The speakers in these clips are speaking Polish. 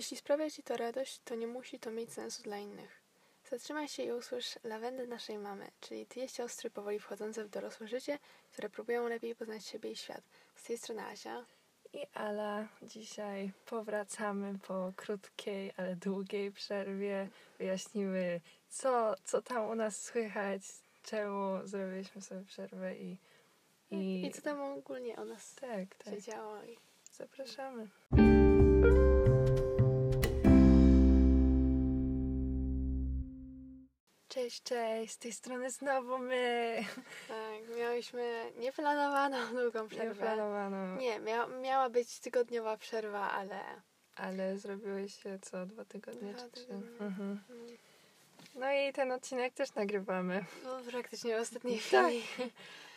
Jeśli sprawia ci to radość, to nie musi to mieć sensu dla innych. Zatrzymaj się i usłysz lawendę naszej mamy, czyli dwie siostry powoli wchodzące w dorosłe życie, które próbują lepiej poznać siebie i świat. Z tej strony Asia. I Ala, dzisiaj powracamy po krótkiej, ale długiej przerwie. Wyjaśnimy, co, co tam u nas słychać, czemu zrobiliśmy sobie przerwę i... I, I co tam ogólnie o nas tak, tak. się działo. I... Zapraszamy. Cześć, cześć, z tej strony znowu my. Tak, miałyśmy nieplanowaną długą przerwę. Nieplanowaną. Nie, mia miała być tygodniowa przerwa, ale... Ale zrobiły się co dwa tygodnie Dwa czy trzy. tygodnie. Mhm. No i ten odcinek też nagrywamy. No, praktycznie w ostatniej Tak. chwili.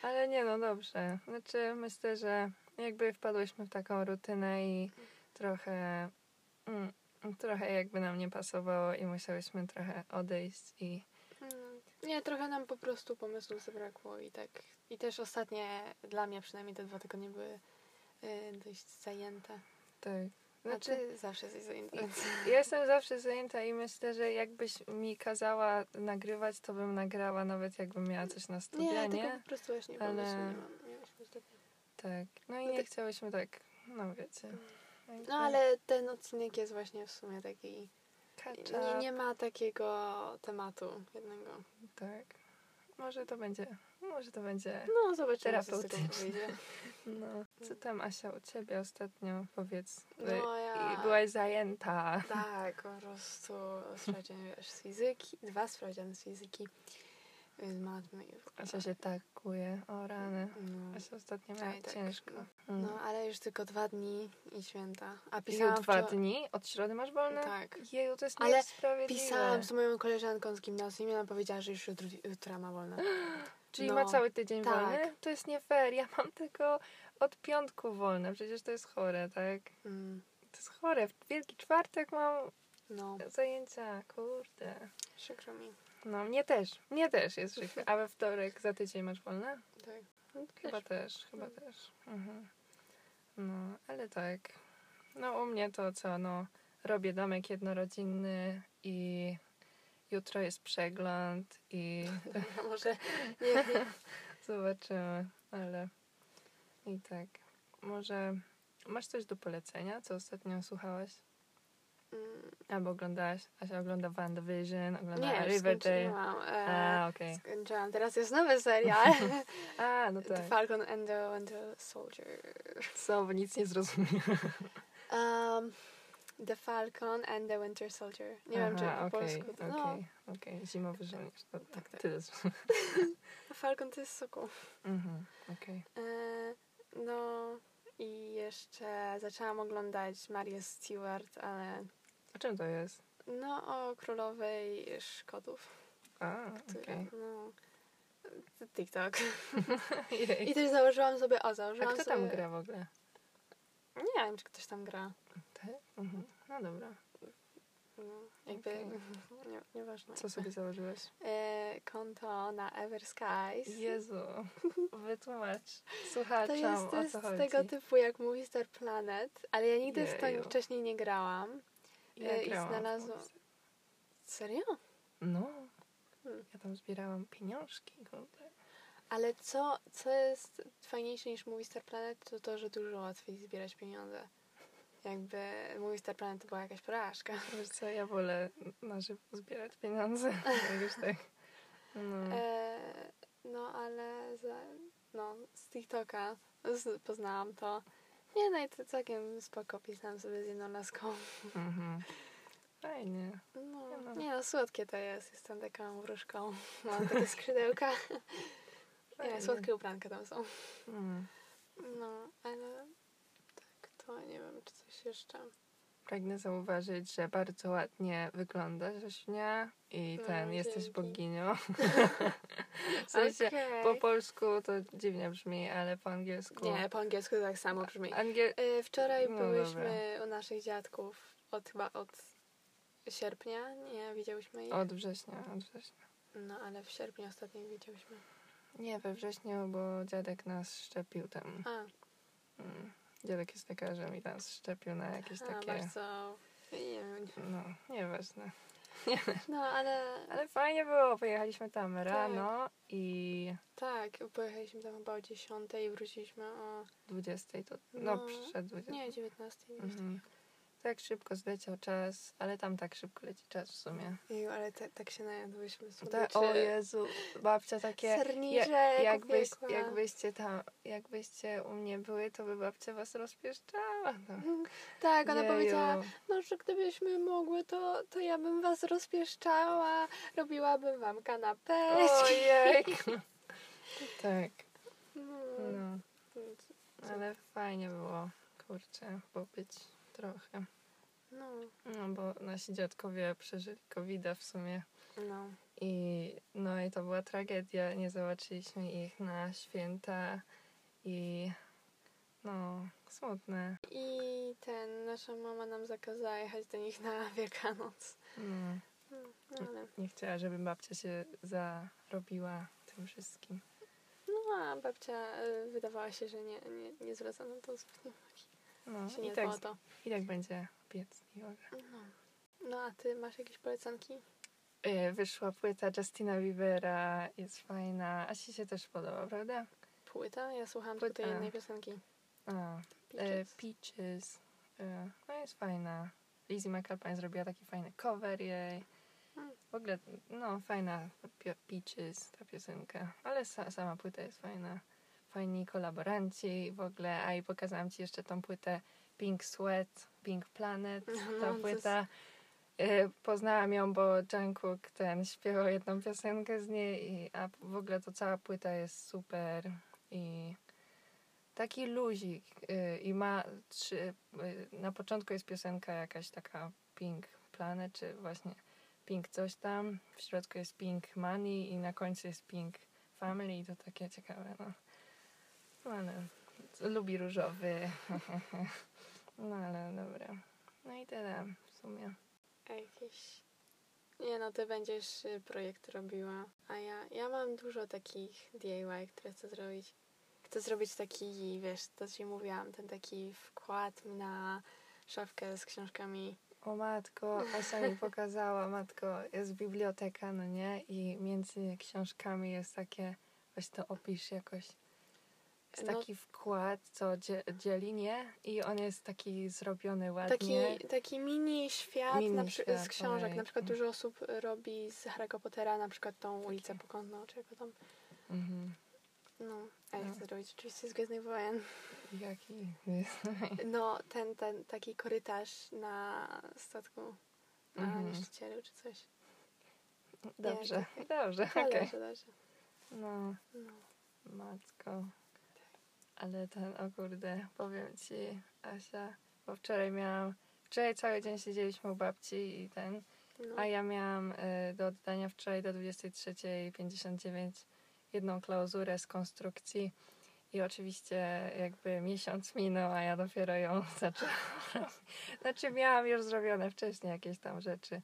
Ale nie no, dobrze. Znaczy myślę, że jakby wpadłyśmy w taką rutynę i trochę mm, trochę jakby nam nie pasowało i musiałyśmy trochę odejść i Nie, trochę nam po prostu pomysłu zabrakło i tak. I też ostatnie, dla mnie przynajmniej te dwa tygodnie były y, dość zajęte. tak. Znaczy, ty zawsze jesteś zajęta. ja jestem zawsze zajęta i myślę, że jakbyś mi kazała nagrywać, to bym nagrała nawet jakbym miała coś na studia, Nie, nie? tylko po prostu właśnie Ale- pomysłu nie mam. Miałyśmy Tak. No i No nie tak- chciałyśmy tak, no wiecie. jakby No ale ten odcinek jest właśnie w sumie taki. Nie, nie ma takiego tematu jednego. Tak. Może to będzie, może to będzie No, zobaczymy, co z tego Terapeutyczne. wyjdzie. No, co tam Asia u ciebie ostatnio? Powiedz. No, ja- I byłaś zajęta. Tak, po prostu sprawdziany wiesz, z fizyki, dwa sprawdziany z fizyki, z matmy ogóle. Asia się tak kuje, o rany. No. Asia ostatnio miała tak, ciężko. no. Mm. no, ale już tylko dwa dni i święta. A pisałam dwa wczor- dni? Od środy masz wolne? Tak. Jeju, to jest Ale niesprawiedliwe. Pisałam z moją koleżanką z gimnazjum i ona powiedziała, że już jutro, jutra ma wolne. Czyli no, ma cały tydzień tak. wolny? To jest nie fair. Ja mam tylko od piątku wolne. Przecież to jest chore, tak? Mm, To jest chore. W Wielki Czwartek mam no, zajęcia. Kurde. przykro mi. No, mnie też. Mnie też jest przykro. A we wtorek za tydzień masz wolne? Tak. Chyba też, chyba też. Mhm. No, ale tak. No u mnie to co, no robię domek jednorodzinny i jutro jest przegląd i A może nie, nie. zobaczymy, ale i tak. Może masz coś do polecenia, co ostatnio słuchałaś? Mm, Albo oglądałaś? Asia ogląda WandaVision, ogląda Nie, Riverdale. skończyłam. E, A, okej. Skończyłam. Teraz jest nowy serial. A, no The tak. Falcon and the Winter Soldier. Co, bo nic nie zrozumiałam. Um, the Falcon and the Winter Soldier. Nie wiem, czy po polsku. to- No, Okej, okej. Zimowy żołnierz. To, tak, tak. Tyle. Falcon to jest sokół. Mhm, okej. E, no i jeszcze zaczęłam oglądać Marię Stewart, ale A czym to jest? no o królowej Szkotów, A, która, okej. no TikTok. I też założyłam sobie, o A założyłam kto sobie... tam gra w ogóle? Nie wiem, czy ktoś tam gra. Ty? Mhm. No dobra. No, jakby, Okej. nie, nieważne. Co sobie założyłeś? E, konto na Ever Skies. Jezu, wytłumacz To słuchaczom, jest, to o jest co z chodzi. tego typu jak Movie Star Planet, ale ja nigdy Jeju. tym wcześniej nie grałam. E, i w znalazłam-. Serio? No. Hmm. Ja tam zbierałam pieniążki. kurde. Ale co, co jest fajniejsze niż Movie Star Planet, to to, że dużo łatwiej zbierać pieniądze. Jakby Movie Star Planet to była jakaś porażka. Wiesz co, ja wolę na żywo zbierać pieniądze. Jak już tak. No. E, no ale za, no, z TikToka z, poznałam to. Nie no i to całkiem spoko pisałam sobie z jedną laską. Mhm. Fajnie. No, no. nie no, słodkie to jest. Jestem taką wróżką. Mam takie skrzydełka. Nie, słodkie ubranka tam są. Mm. No, ale tak, to nie wiem, czy coś jeszcze. Pragnę zauważyć, że bardzo ładnie wyglądasz, Ośnia. I No, ten, jesteś dzięki. boginią. w sensie, Okej. po polsku to dziwnie brzmi, ale po angielsku... Nie, po angielsku tak samo brzmi. Angiel... E, Wczoraj No byłyśmy u naszych dziadków od chyba od sierpnia, nie widziałyśmy ich. Od września, od września. No ale w sierpniu ostatnio widziałyśmy. Nie, we wrześniu, bo dziadek nas szczepił tam. A, Mm. Dziadek jest lekarzem i nas szczepił na jakieś a takie... bardzo Nie wiem. No, nieważne. No, ale Ale fajnie było, pojechaliśmy tam rano i tak, pojechaliśmy tam chyba o 10 i wróciliśmy o... 20 to, no, No, przyszedł 20. Nie, 19. Mhm. Tak szybko zleciał czas, ale tam tak szybko leci czas w sumie. Jeju, ale te, tak się najadłyśmy Ta, o Jezu, babcia takie... Serniczek jakbyś, upiekła. jakbyście tam, jakbyście u mnie były, to by babcia was rozpieszczała. No. Tak, ona Jeju. powiedziała, no, że gdybyśmy mogły, to, to ja bym was rozpieszczała, robiłabym wam kanapeczki. Ojej. tak, No. no. Ale fajnie było, kurczę, pobyć trochę. No, No, bo nasi dziadkowie przeżyli covid w sumie. no. I no i to była tragedia. Nie zobaczyliśmy ich na święta i no, smutne. I ten, nasza mama nam zakazała jechać do nich na Wielkanoc. No, No, ale, nie chciała, żeby babcia się zarobiła tym wszystkim. no a babcia y, wydawała się, że nie, nie, nie zwraca nam to zbytnio. No, i tak, i tak będzie piec. No. no a ty masz jakieś polecanki? E, Wyszła płyta Justina Biebera, jest fajna. Asi się też podoba, prawda? Płyta? Ja słuchałam Płyta. tylko tej jednej piosenki. A, e, Peaches. Peaches. E, no jest fajna. Lizzie McAlpine zrobiła taki fajny cover jej. Mm. W ogóle, no fajna Peaches, ta piosenka. Ale sa, sama płyta jest fajna. Fajni kolaboranci w ogóle. A i pokazałam ci jeszcze tą płytę Pink Sweat, Pink Planet. No, Ta jest- płyta. E, poznałam ją, bo Jungkook ten śpiewał jedną piosenkę z niej, i, a w ogóle to cała płyta jest super i taki luzik y, i ma trzy, y, na początku jest piosenka jakaś taka Pink Planet, czy właśnie Pink coś tam, w środku jest Pink Money i na końcu jest Pink Family i to takie ciekawe, no. No ale lubi różowy. no ale dobra. No i tyle w sumie. A jakieś... Nie no, ty będziesz y, projekt robiła, a ja, ja mam dużo takich DIY, które chcę zrobić. Chcę zrobić taki, wiesz, to ci mówiłam, ten taki wkład na szafkę z książkami. O matko, Asia mi pokazała, matko, jest biblioteka, no nie? I między książkami jest takie, weź to opisz jakoś. Jest No. taki wkład, co dzie- dzieli, nie? I on jest taki zrobiony ładnie. Taki, taki mini świat Mini na przy, z świat, książek. Na ojejku. przykład dużo osób robi z Harry'ego Pottera na przykład tą ulicę pokątną, czy jako tam. Mhm. No, a ja No. chcę zrobić oczywiście z Gwiezdnych Wojen. Jaki. No, ten, ten taki korytarz na statku, na Mhm. niszczycielu czy coś. Dobrze, tak. dobrze, okej. dobrze, dobrze. No, No. matko. Ale ten, o kurde, powiem ci, Asia, bo wczoraj miałam, wczoraj cały dzień siedzieliśmy u babci i ten, No. A ja miałam y, do oddania wczoraj do 23.59 jedną klauzurę z konstrukcji i oczywiście jakby miesiąc minął, a ja dopiero ją zaczęłam. Znaczy miałam już zrobione wcześniej jakieś tam rzeczy,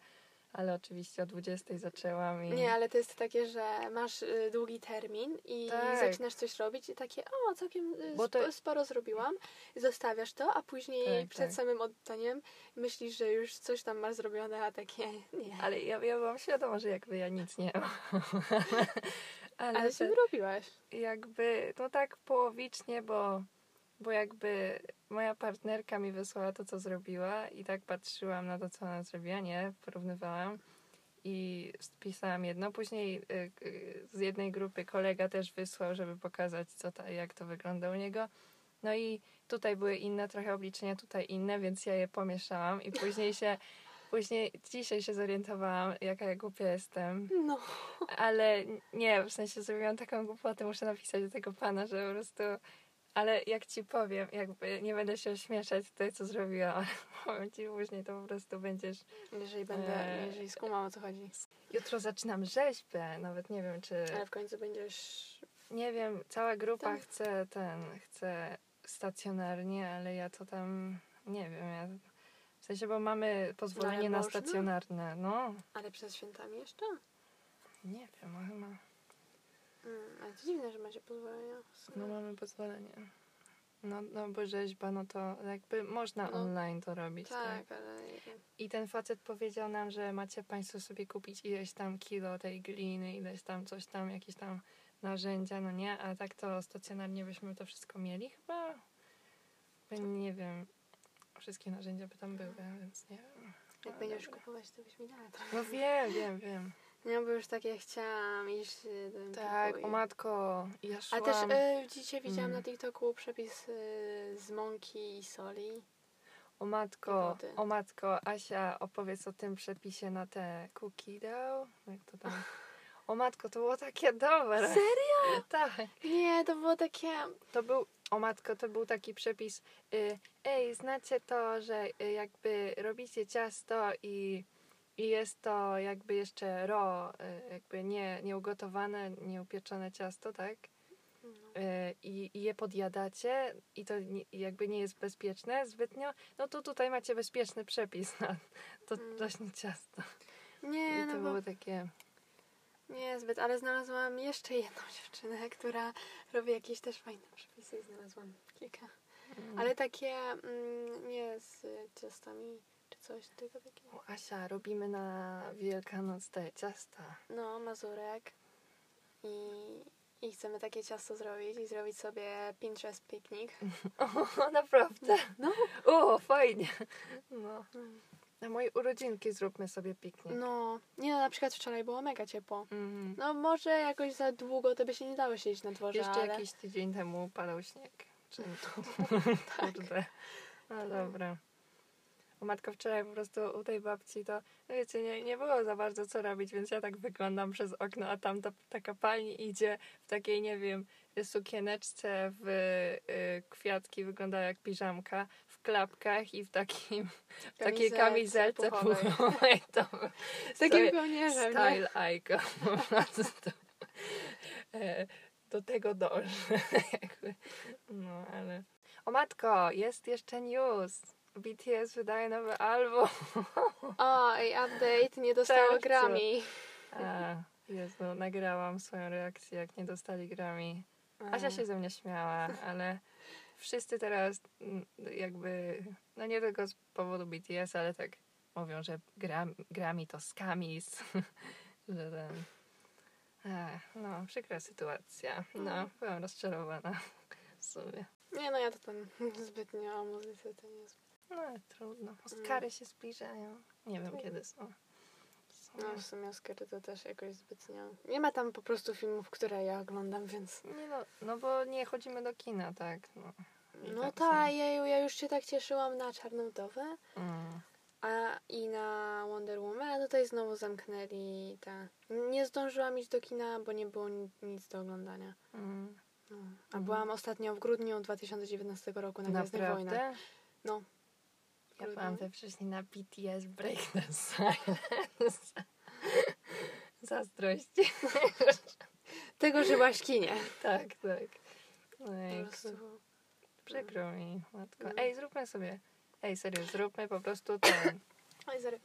ale oczywiście o 20 zaczęłam i Nie, ale to jest takie, że masz y, długi termin i Tak. zaczynasz coś robić i takie, o, całkiem y, to- spo, sporo zrobiłam. Zostawiasz to, a później Tak, przed tak. samym oddaniem myślisz, że już coś tam masz zrobione, a takie nie. ale ja, ja byłam świadoma, że jakby ja nic nie mam. ale Ale się jakby, no tak połowicznie, bo, bo jakby moja partnerka mi wysłała to, co zrobiła i tak patrzyłam na to, co ona zrobiła, nie, porównywałam i spisałam jedno. Później y, y, z jednej grupy kolega też wysłał, żeby pokazać, co ta, jak to wygląda u niego. No i tutaj były inne trochę obliczenia, tutaj inne, więc ja je pomieszałam i później się, później dzisiaj się zorientowałam, jaka ja głupia jestem, No. ale nie, w sensie zrobiłam taką głupotę, muszę napisać do tego pana, że po prostu... Ale jak ci powiem, jakby nie będę się ośmieszać tutaj, co zrobiłam, ale powiem ci później, to po prostu będziesz... Jeżeli będę, Eee. jeżeli skumam o co chodzi. Jutro zaczynam rzeźbę, nawet nie wiem, czy... Ale w końcu będziesz... Nie wiem, cała grupa Tam- chce ten, chce stacjonarnie, ale ja to tam... Nie wiem, ja... W sensie, bo mamy pozwolenie na można? stacjonarne, no. Ale przed świętami jeszcze? Nie wiem, a chyba... Mm, ale to dziwne, że macie pozwolenia. No mamy pozwolenie. No, no bo rzeźba, no to jakby można No, online to robić, tak? Tak, ale I ten facet powiedział nam, że macie Państwo sobie kupić ileś tam kilo tej gliny, ileś tam coś tam, jakieś tam narzędzia, no nie? A tak to stacjonarnie byśmy to wszystko mieli chyba? Nie wiem. Wszystkie narzędzia by tam były, więc nie wiem. jak No, będziesz kupować, to byś mi dała. No wiem, wiem, wiem. Nie, bo już takie chciałam iść y, do Tak, o matko, ja A szłam... też y, dzisiaj widziałam Mm. na TikToku przepis y, z mąki i soli. O matko, o matko, Asia, opowiedz o tym przepisie na te cookie dough. Jak to tam? O matko, to było takie dobre. Serio? Tak. Nie, to było takie... To był, o matko, to był taki przepis. Y, ej, znacie to, że y, jakby robicie ciasto i, i jest to jakby jeszcze raw, y, jakby nie, nieugotowane, nieupieczone ciasto, tak? No. y, i, i je podjadacie i to nie, jakby nie jest bezpieczne zbytnio, no to tutaj macie bezpieczny przepis na to Mm. właśnie ciasto. Nie, I to no bo było takie... nie zbyt, ale znalazłam jeszcze jedną dziewczynę, która robi jakieś też fajne przepisy i znalazłam kilka. mm. Ale takie mm, nie z ciastami czy coś, tylko takie... O, Asia, robimy na Wielkanoc te ciasta. No, mazurek. I, I chcemy takie ciasto zrobić i zrobić sobie Pinterest piknik. O, naprawdę? No. O, fajnie. No. Mm. Na moje urodzinki zróbmy sobie piknik. No, nie no, na przykład wczoraj było mega ciepło. Mhm. No może jakoś za długo to by się nie dało siedzieć na dworze, Jeszcze ale... jakiś tydzień temu padał śnieg. Czy Tak. Kurde. No dobra. O matko, wczoraj po prostu u tej babci to, no wiecie, nie, nie było za bardzo co robić, więc ja tak wyglądam przez okno, a tam ta, taka pani idzie w takiej, nie wiem, sukieneczce w y, kwiatki, wygląda jak piżamka, w klapkach i w takim, w takiej kamizelce puchowej. To Z takim style- kołnierzem, nie? Style icon po prostu. E, Do tego dążę. No, ale... O matko, jest jeszcze news. BTS wydaje nowy album. O, i update, nie dostało Czerwcu. Grammy. A, Jezu, nagrałam swoją reakcję, jak nie dostali Grammy. Asia się ze mnie śmiała, ale wszyscy teraz mm, jakby, no nie tylko z powodu BTS, ale tak mówią, że gram, Grammy to skamis, że ten... Ech, no, przykra sytuacja. No, byłam rozczarowana w sumie. Nie no, ja to tam zbytnio o muzyce to nie jest. No, trudno. Oscary się zbliżają. Nie wiem, Tak. kiedy są. No w sumie Oscary to też jakoś zbytnio... Nie ma tam po prostu filmów, które ja oglądam, więc... Nie no, no bo nie chodzimy do kina, tak? No, No tak tak, są. jeju, ja już się tak cieszyłam na Czarną Wdowę Mm. a i na Wonder Woman, a tutaj znowu zamknęli ta... Nie zdążyłam iść do kina, bo nie było ni- nic do oglądania. Mm. No. A Mhm. byłam ostatnio w grudniu 2019 roku na Gwiezdnych Wojnach. No. Ja byłam we wcześniej na BTS Break the Silence. Zazdrości. Tego żyłaś w kinie. tak, tak. Po Ojejku, prostu. przykro mi, matko. No. Ej, zróbmy sobie. Ej, serio, zróbmy po prostu ten. Oj, sorry.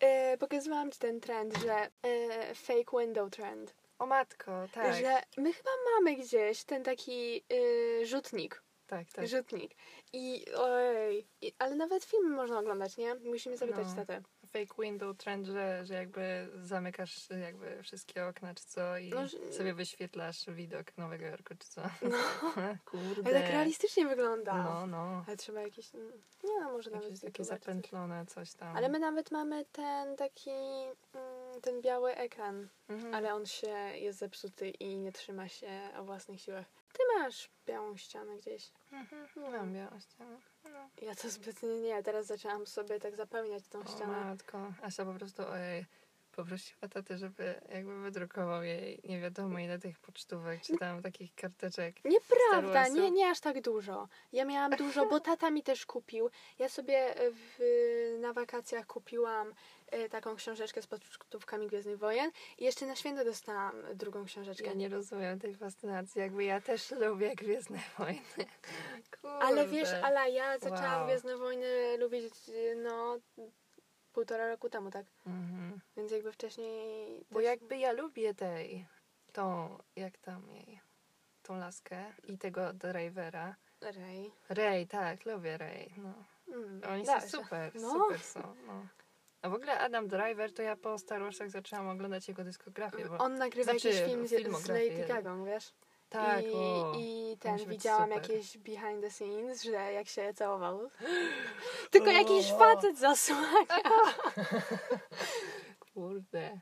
E, pokazywałam ci ten trend, że e, fake window trend. O matko, tak. Że my chyba mamy gdzieś ten taki e, rzutnik. Tak, tak. Rzutnik. I ojej. I, ale nawet filmy można oglądać, nie? Musimy zapytać No. tatę. Fake window trend, że, że jakby zamykasz jakby wszystkie okna czy co i No, że- sobie wyświetlasz widok Nowego Jorku czy co. No. Kurde. Ale tak realistycznie wygląda. No, no. Ale trzeba jakieś... mm, Nie no, może nawet Jakieś takie YouTube'a czy coś. zapętlone coś tam. Ale my nawet mamy ten taki... Mm, ten biały ekran. Mhm. Ale on się jest zepsuty i nie trzyma się o własnych siłach. Ty masz białą ścianę gdzieś. Mhm. Mam białą ścianę. No. Ja to zbytnie nie. Teraz zaczęłam sobie tak zapełniać tą O ścianę. matko. Asia po prostu ojej, poprosiła tatę, żeby jakby wydrukował jej nie wiadomo ile tych pocztówek, czy tam takich karteczek. Nieprawda, nie, nie aż tak dużo. Ja miałam dużo, bo tata mi też kupił. Ja sobie w, na wakacjach kupiłam taką książeczkę z pocztówkami Gwiezdnych Wojen i jeszcze na święto dostałam drugą książeczkę. Ja nie rozumiem tej fascynacji. Jakby ja też lubię Gwiezdne Wojny. Kurde. Ale wiesz, ale ja zaczęłam Wow. Gwiezdne Wojny lubić e, no półtora roku temu, tak? Mhm. Więc jakby wcześniej... Bo też- jakby ja lubię tej, tą, jak tam jej, tą laskę i tego drivera. Ray. Ray, tak, lubię Ray. No. Mm, Oni są super, No. super są. No. A w ogóle Adam Driver, to ja po Star Warsach zaczęłam oglądać jego dyskografię, bo On nagrywa Znaczy, jakiś film z, z. Lady Gagą, wiesz? tak, I, o, I ten, widziałam jakieś behind the scenes, że jak się całował. Tylko O. jakiś facet zasłania. kurde.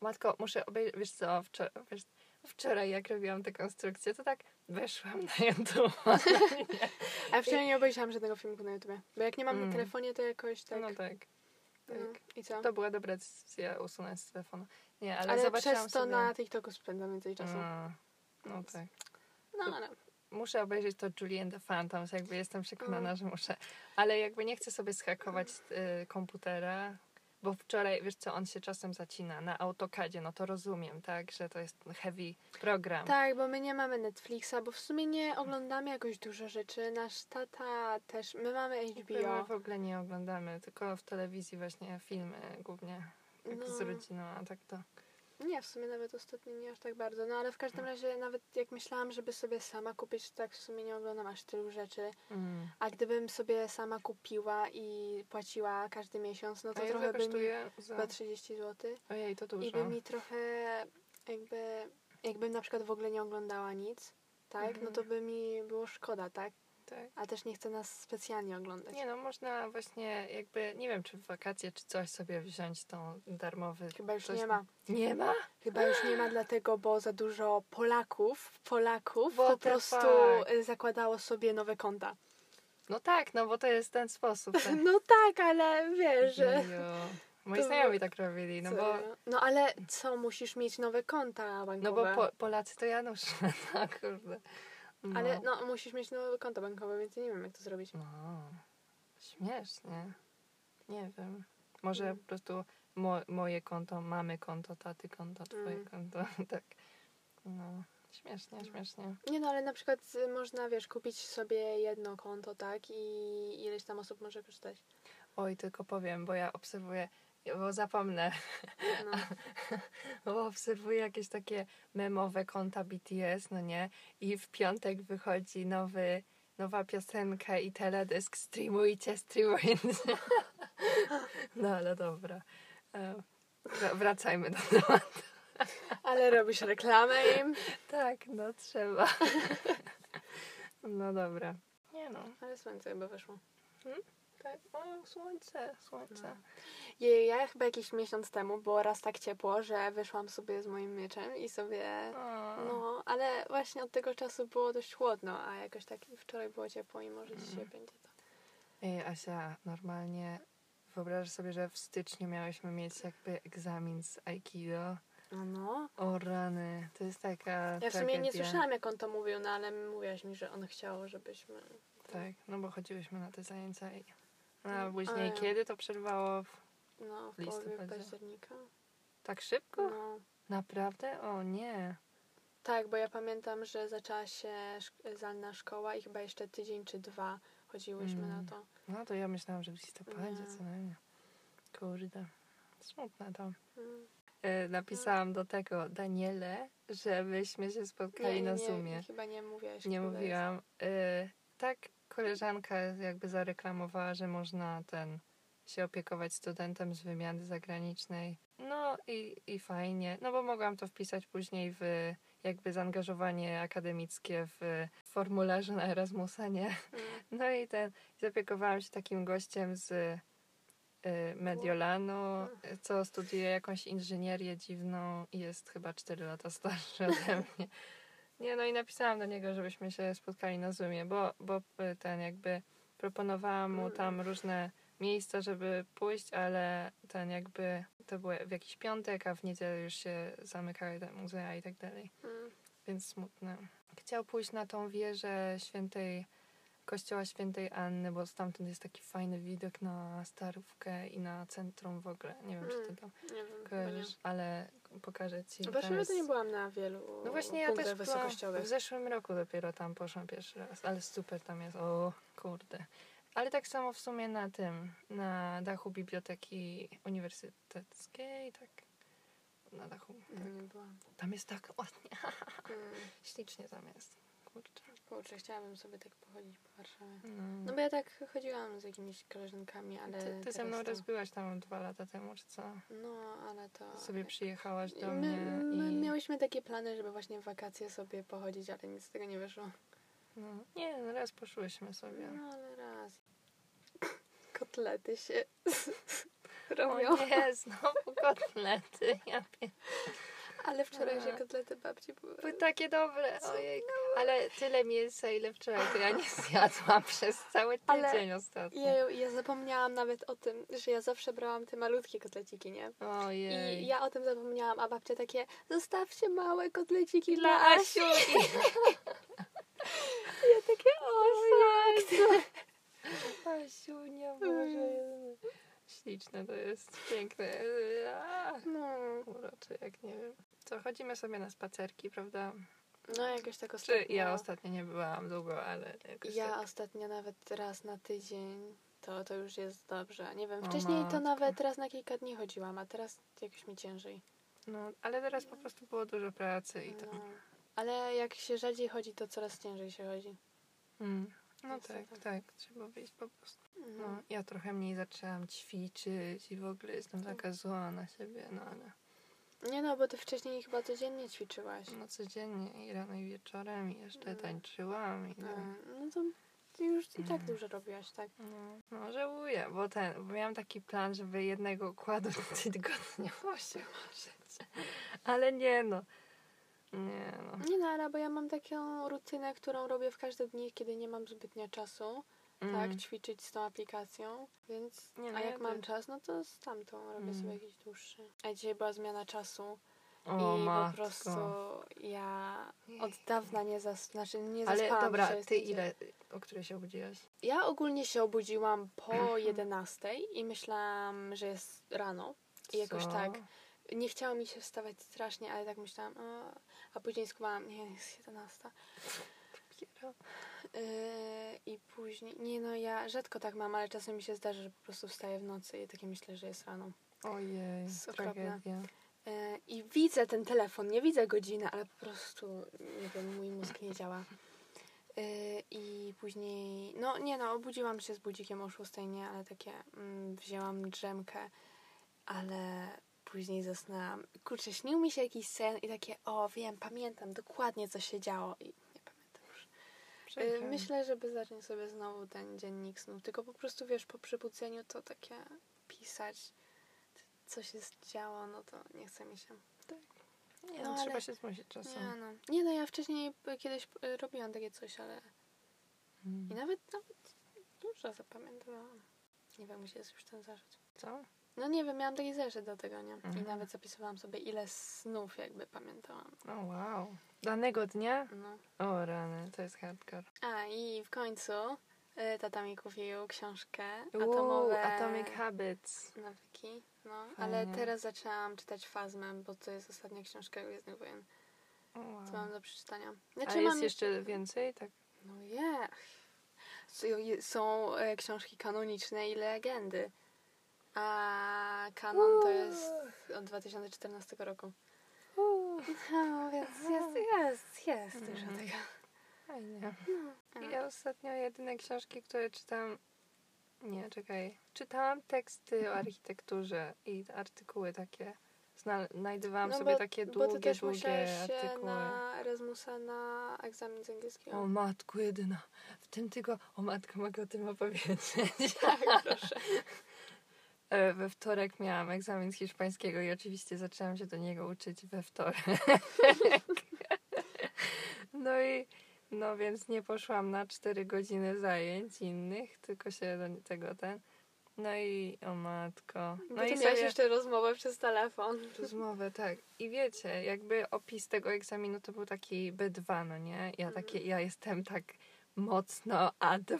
Matko, muszę obejrzeć, wiesz co, wczoraj, wiesz, wczoraj jak robiłam tę konstrukcję, to tak weszłam na YouTube. A wczoraj nie obejrzałam żadnego filmu na YouTubie. Bo jak nie mam Mm. na telefonie, to jakoś tak... No tak. no. tak. I co? To była dobra decyzja usunąć z telefonu. Nie, ale, Ale, przez to sobie... na TikToku spędzam więcej czasu. A, no tak. No, ale... Muszę obejrzeć to Julie and the Phantoms, jakby jestem przekonana, Mm. że muszę. Ale jakby nie chcę sobie schakować y, komputera, bo wczoraj, wiesz co, on się czasem zacina na AutoCADzie, no to rozumiem, tak, że to jest heavy program. Tak, bo my nie mamy Netflixa, bo w sumie nie oglądamy jakoś dużo rzeczy. Nasz tata też... My mamy My HBO. w ogóle nie oglądamy, tylko w telewizji właśnie filmy głównie jak z No. rodziną, a tak to... Nie, w sumie nawet ostatnio nie aż tak bardzo. No ale w każdym razie nawet jak myślałam, żeby sobie sama kupić, to tak w sumie nie oglądam aż tylu rzeczy. Mm. A gdybym sobie sama kupiła i płaciła każdy miesiąc, no A to ile trochę by mi... kosztuje za... Chyba 30 zł. Ojej, to dużo. I by mi trochę jakby... Jakbym na przykład w ogóle nie oglądała nic, tak? Mhm. No to by mi było szkoda, tak? Tak. A też nie chcę nas specjalnie oglądać. Nie no, można właśnie jakby, nie wiem, czy w wakacje, czy coś sobie wziąć tą darmowy... Chyba już coś nie ma. Nie ma? Chyba już nie ma dlatego, bo za dużo Polaków, Polaków What po prostu fuck? y, zakładało sobie nowe konta. No tak, no bo to jest ten sposób. Tak. No tak, ale wiesz, że... Moi To- znajomi tak robili, no bo, Serio? No ale co, musisz mieć nowe konta bankowe? no bo po, Polacy to Janusz, no kurde. No. Ale no, musisz mieć nowe konto bankowe, więc nie wiem, jak to zrobić. No, śmiesznie. Nie wiem. Może Mm. po prostu mo, moje konto, mamy konto, taty konto, twoje Mm. konto, tak. No, śmiesznie, śmiesznie. Nie no, ale na przykład y, można, wiesz, kupić sobie jedno konto, tak? I ileś tam osób może korzystać. Oj, tylko powiem, bo ja obserwuję, bo zapomnę, No. bo obserwuję jakieś takie memowe konta BTS, no nie? I w piątek wychodzi nowy, nowa piosenka i teledysk. Streamujcie, streamujcie. No ale dobra. Wra- Wracajmy do tematu. Ale robisz reklamę im. Tak, no trzeba. No dobra. Nie no. Ale słońce chyba wyszło. Tak. O, słońce, słońce. No. Jej, ja chyba jakiś miesiąc temu było raz tak ciepło, że wyszłam sobie z moim mieczem i sobie... O. No, ale właśnie od tego czasu było dość chłodno, a jakoś tak wczoraj było ciepło i może dzisiaj Mm. będzie to. Ej, Asia, normalnie wyobrażasz sobie, że w styczniu miałyśmy mieć jakby egzamin z Aikido. No. O rany, to jest taka Ja w sumie nie słyszałam, jak on to mówił, no ale mówiłaś mi, że on chciał, żebyśmy... Tak, no bo chodziłyśmy na te zajęcia i a Mm, później a ja. kiedy to przerwało? W... No, w połowie listopadzie. października. Tak szybko? No. Naprawdę? O nie. Tak, bo ja pamiętam, że zaczęła się szk- zdalna szkoła i chyba jeszcze tydzień czy dwa chodziłyśmy Mm. na to. No to ja myślałam, że w listopadzie Nie. co najmniej. Kurde. Smutne to. Mm. E, napisałam do tego Daniele, żebyśmy się spotkali na Zoomie. chyba nie mówiłaś. Nie mówiłam. Y, tak, koleżanka jakby zareklamowała, że można ten się opiekować studentem z wymiany zagranicznej. No i, i fajnie, no bo mogłam to wpisać później w jakby zaangażowanie akademickie w formularzu na Erasmusa, nie? Mm. No i ten, zaopiekowałam się takim gościem z y, Mediolanu, co studiuje jakąś inżynierię dziwną i jest chyba 4 lata starszy ode mnie. Nie, no i napisałam do niego, żebyśmy się spotkali na Zoomie, bo, bo y, ten jakby proponowałam mu Mm. tam różne miejsca, żeby pójść, ale ten jakby to było w jakiś piątek, a w niedzielę już się zamykały te muzea i tak dalej Mm. więc smutne. Chciał pójść na tą wieżę świętej, kościoła świętej Anny, bo stamtąd jest taki fajny widok na Starówkę i na centrum w ogóle. Nie wiem, czy ty tam Nie wiem, nie. kojarzysz, ale pokażę ci. W Warszawie to nie byłam na wielu No właśnie ja też byłam, w zeszłym roku dopiero tam poszłam pierwszy raz, ale super tam jest, o kurde. Ale tak samo w sumie na tym, na dachu biblioteki uniwersyteckiej, tak. na dachu. Tak. Nie byłam. Tam jest tak ładnie. Mm. Ślicznie tam jest. Kurczę. Kurczę, chciałabym sobie tak pochodzić po Warszawie. No. No bo ja tak chodziłam z jakimiś koleżankami, ale ty, ty ze mną to- raz byłaś tam dwa lata temu, czy co? No, ale to... Sobie przyjechałaś do my, mnie my i... miałyśmy takie plany, żeby właśnie w wakacje sobie pochodzić, ale nic z tego nie wyszło. No, nie, no raz poszłyśmy sobie. No ale raz. Kotlety się O robią. nie, znowu kotlety. Ja pier... Ale wczorajsze kotlety babci były... Były takie dobre, ojej. Ale tyle mięsa, ile wczoraj, to ja nie zjadłam przez cały tydzień ostatnio. Ja, ja zapomniałam nawet o tym, że ja zawsze brałam te malutkie kotleciki, nie? Ojej. I ja o tym zapomniałam, a babcia takie, zostawcie małe kotleciki dla Dla Asi. Asiu. Ja takie, o fakt. Asiunia, Boże. Śliczne to jest, piękne. A, No, Urocze, jak nie wiem. Co, chodzimy sobie na spacerki, prawda? no jakoś tak Czy ostatnio. ja ostatnio nie byłam długo, ale jakoś Ja tak. ostatnio nawet raz na tydzień, to, to już jest dobrze. Nie wiem, wcześniej to nawet raz na kilka dni chodziłam, a teraz jakoś mi ciężej. No, ale teraz po prostu było dużo pracy i No. tam. Ale jak się rzadziej chodzi, to coraz ciężej się chodzi. Mm. No tak, tak. tak, trzeba wyjść po prostu. No. No, ja trochę mniej zaczęłam ćwiczyć i w ogóle jestem Tak. taka zła na siebie, no ale Nie no, bo ty wcześniej chyba codziennie ćwiczyłaś. no codziennie i rano i wieczorem i jeszcze No. tańczyłam i no. A, No to ty już i tak Mm. dużo robiłaś, tak? No, no żałuję, bo ten, bo miałam taki plan, żeby jednego układu tygodniowo się użyć. Ale nie no. Nie no. Nie no, ale bo ja mam taką rutynę, którą robię w każde dni, kiedy nie mam zbytnio czasu, Mm. tak, ćwiczyć z tą aplikacją, więc, Nie no, a ja jak mam też. czas, no to z tamtą robię Mm. sobie jakiś dłuższy. A dzisiaj była zmiana czasu O, i matko. po prostu ja od dawna nie zas... znaczy nie Ale dobra, ty jest ile, o której się obudziłaś? Ja ogólnie się obudziłam po 11 i myślałam, że jest rano. I jakoś Co? tak nie chciało mi się wstawać strasznie, ale tak myślałam, a, a później skumałam, nie, jest 11. Yy, I później, nie no, ja rzadko tak mam, ale czasem mi się zdarza, że po prostu wstaję w nocy i takie myślę, że jest rano. Ojej, jest tragedia. Yy, I widzę ten telefon, nie widzę godziny, ale po prostu, nie wiem, mój mózg nie działa. Yy, I później, no nie no, obudziłam się z budzikiem o 6, nie, ale takie, mm, wzięłam drzemkę, ale później zasnęłam. Kurczę, śnił mi się jakiś sen i takie, o wiem, pamiętam dokładnie, co się działo i. Y, mi. Myślę, żeby zacząć sobie znowu ten dziennik snów. Tylko po prostu wiesz, po przebudzeniu to takie pisać, co się działo, no to nie chce mi się. Nie, no, no, trzeba się zmusić czasem. Nie no. Nie no, ja wcześniej y, kiedyś y, robiłam takie coś, ale Mm. i nawet, nawet dużo zapamiętałam. Nie wiem, gdzie jest już ten zeszyt. Co? No nie wiem, miałam taki zeszyt do tego, nie? I Mhm. nawet zapisywałam sobie, ile snów jakby pamiętałam. O wow. Danego dnia? No. O rany, to jest hardcore. A i w końcu y, tata mi kupił książkę Uuu, Atomowe Atomic Habits. nawyki. No, ale Fajnie. teraz zaczęłam czytać Fazmę, bo to jest ostatnia książka Gwiezdnych Wojen, O, wow. co mam do przeczytania. A Znaczy, jest mam jeszcze więcej? Tak. No je. Są, są e, książki kanoniczne i legendy. A kanon to jest od 2014 roku. No, więc jest, jest, jest dużo Mhm. tego. Fajnie. No. Ja ostatnio jedyne książki, które czytam. Nie, czekaj. Czytałam teksty o architekturze i artykuły takie. Zna- znajdowałam No sobie bo- takie Bo długie, ty też długie artykuły. na Erasmusa na egzamin z angielskiego. O matku jedyna. W tym tygodniu. O matko, mogę o tym opowiedzieć. Tak, proszę. E, We wtorek miałam egzamin z hiszpańskiego i oczywiście zaczęłam się do niego uczyć we wtorek. No i no więc nie poszłam na 4 godziny zajęć innych, tylko się do tego ten. No i o matko. Bo No i miałeś sobie jeszcze rozmowę przez telefon. rozmowę, tak. I wiecie, jakby opis tego egzaminu to był taki B2, no nie? Ja takie, ja jestem tak mocno A2.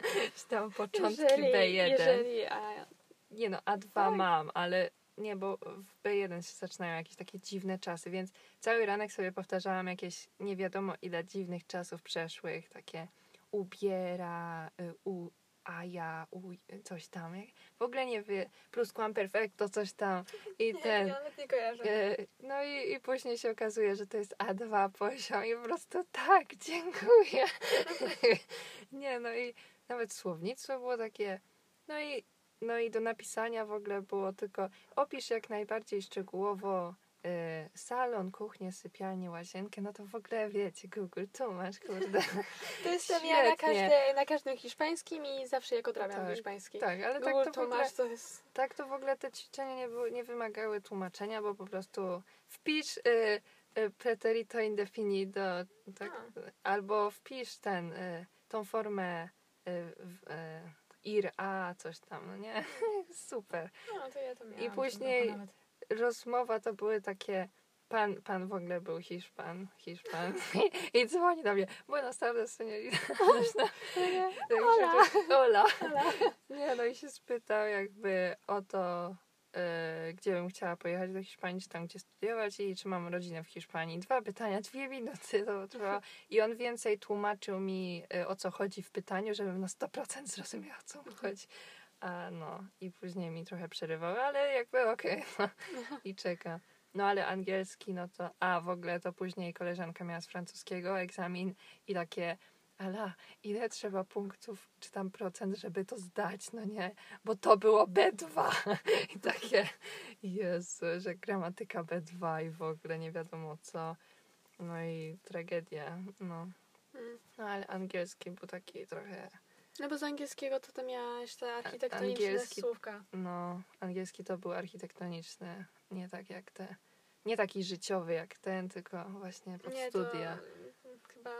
Tam początki B1. jeżeli a, Nie no, A2 Tak. mam, ale nie, bo w B1 się zaczynają jakieś takie dziwne czasy, więc cały ranek sobie powtarzałam jakieś nie wiadomo ile dziwnych czasów przeszłych, takie ubiera, y, u, a ja uj, coś tam. W ogóle nie wie, perfecto, coś tam. I ten. nawet nie kojarzę. E, No i, i później się okazuje, że to jest A2 poziom i po prostu tak, dziękuję. Nie, no i nawet słownictwo było takie, no i, no i do napisania w ogóle było tylko opisz jak najbardziej szczegółowo e, salon, kuchnię, sypialnię, łazienkę, no to w ogóle wiecie, Google, tu masz, kurde. To jestem ja na, każde, na każdym hiszpańskim i zawsze jak odrabiam Tak, hiszpański. Tak, ale Google tak to, w ogóle, to jest... tak to w ogóle te ćwiczenia nie, nie wymagały tłumaczenia, bo po prostu wpisz y, y, preterito indefinido, tak, albo wpisz ten, y, tą formę y, w, y, ir a, coś tam, no nie? Super. No, to ja to miałam. później- to nawet. Rozmowa to były takie, pan, pan w ogóle był Hiszpan, Hiszpan i, i dzwoni do mnie, buenas tardes, señorita. Hola. Ale- Nie, no i się spytał jakby o to, gdzie bym chciała pojechać do Hiszpanii, czy tam gdzie studiować i czy mam rodzinę w Hiszpanii. Dwa pytania, dwie minuty to trwało. I on więcej tłumaczył mi e, o co chodzi w pytaniu, żebym na 100% zrozumiała o co mu chodzi. A no, i później mi trochę przerywał, ale jakby okej, no. i czeka. No ale angielski, no to, a w ogóle to później koleżanka miała z francuskiego egzamin i takie, ala, ile trzeba punktów, czy tam procent, żeby to zdać, no nie? Bo to było B2. I takie, Jezu, że gramatyka B2 i w ogóle nie wiadomo co. No i tragedia, no. Mm. No ale angielski był taki trochę, No bo z angielskiego to tam miałaś te architektoniczne angielski- słówka. no, angielski to był architektoniczny, nie tak jak te, nie taki życiowy jak ten, tylko właśnie pod Nie, to studia. mm, chyba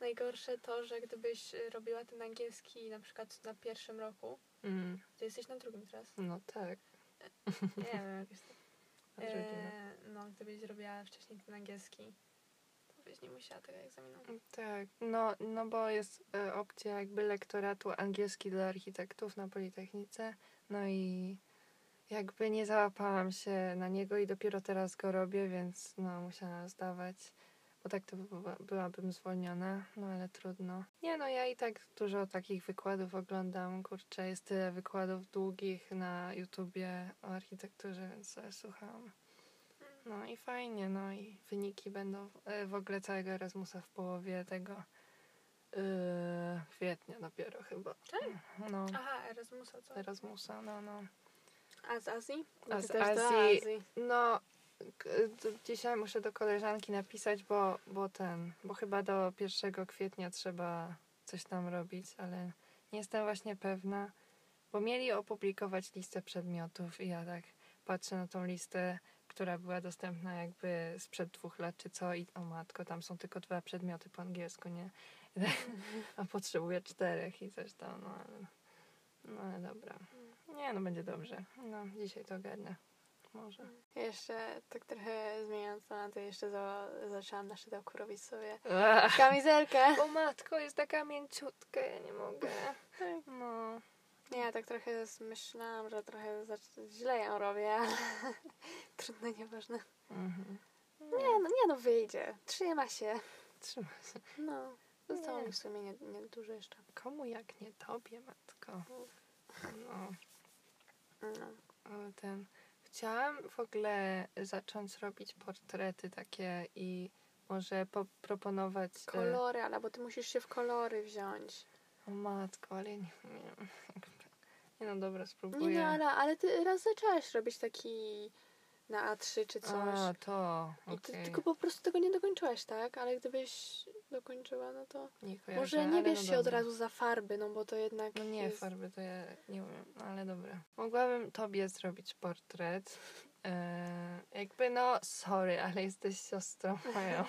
najgorsze to, że gdybyś y, robiła ten angielski na przykład na pierwszym roku, Mm, to jesteś na drugim teraz. no tak. Nie wiem, jak jest to. na drugim. E, no, gdybyś robiła wcześniej ten angielski, to byś nie musiała tego egzaminu. Tak, no, no bo jest e, opcja jakby lektoratu angielski dla architektów na Politechnice, no i jakby nie załapałam się na niego i dopiero teraz go robię, więc no musiałam zdawać, bo tak to była, byłabym zwolniona, no ale trudno. Nie no, ja i tak dużo takich wykładów oglądam, kurczę, jest tyle wykładów długich na YouTubie o architekturze, więc sobie słucham. No i fajnie, no i wyniki będą e, w ogóle całego Erasmusa w połowie tego yy, kwietnia dopiero chyba. Tak? No, Aha, Erasmusa, co? Erasmusa, no, no. A z Azji? A z Azji- Azji. No, dzisiaj muszę do koleżanki napisać, bo, bo ten, bo chyba do 1 kwietnia trzeba coś tam robić, ale nie jestem właśnie pewna, bo mieli opublikować listę przedmiotów i ja tak patrzę na tą listę, która była dostępna jakby sprzed dwóch lat czy co i o matko, tam są tylko dwa przedmioty po angielsku, nie? A potrzebuję czterech i coś tam, no ale, no ale dobra. Nie, no będzie dobrze. No, dzisiaj to ogarnę. Może. Jeszcze tak trochę zmieniając temat, to jeszcze za, zaczęłam na szydełku robić sobie Ach, kamizelkę. o matko, jest taka mięciutka, ja nie mogę. No. Ja tak trochę myślałam, że trochę źle ją robię, ale trudno, nieważne. Mhm. Nie, no nie no, wyjdzie. Trzyma się. Trzymaj się. No, zostało mi w sumie nie, nie dużo jeszcze. Komu jak nie tobie, matko. No, No. ale ten... Chciałam w ogóle zacząć robić portrety takie i może poproponować... e, Kolory, ale bo ty musisz się w kolory wziąć. O matko, ale nie wiem. Nie no, dobra, Nie spróbuję. no, ale, ale ty raz zaczęłaś robić taki na A3 czy coś. A, to, I ty tylko po prostu tego nie dokończyłaś, tak? Ale gdybyś dokończyła, no to Nie kojarzę, może nie bierz no się od dobra. razu za farby, no bo to jednak No nie, jest... farby to ja nie umiem, no ale dobra. Mogłabym tobie zrobić portret. E, jakby no, sorry, ale jesteś siostrą moją.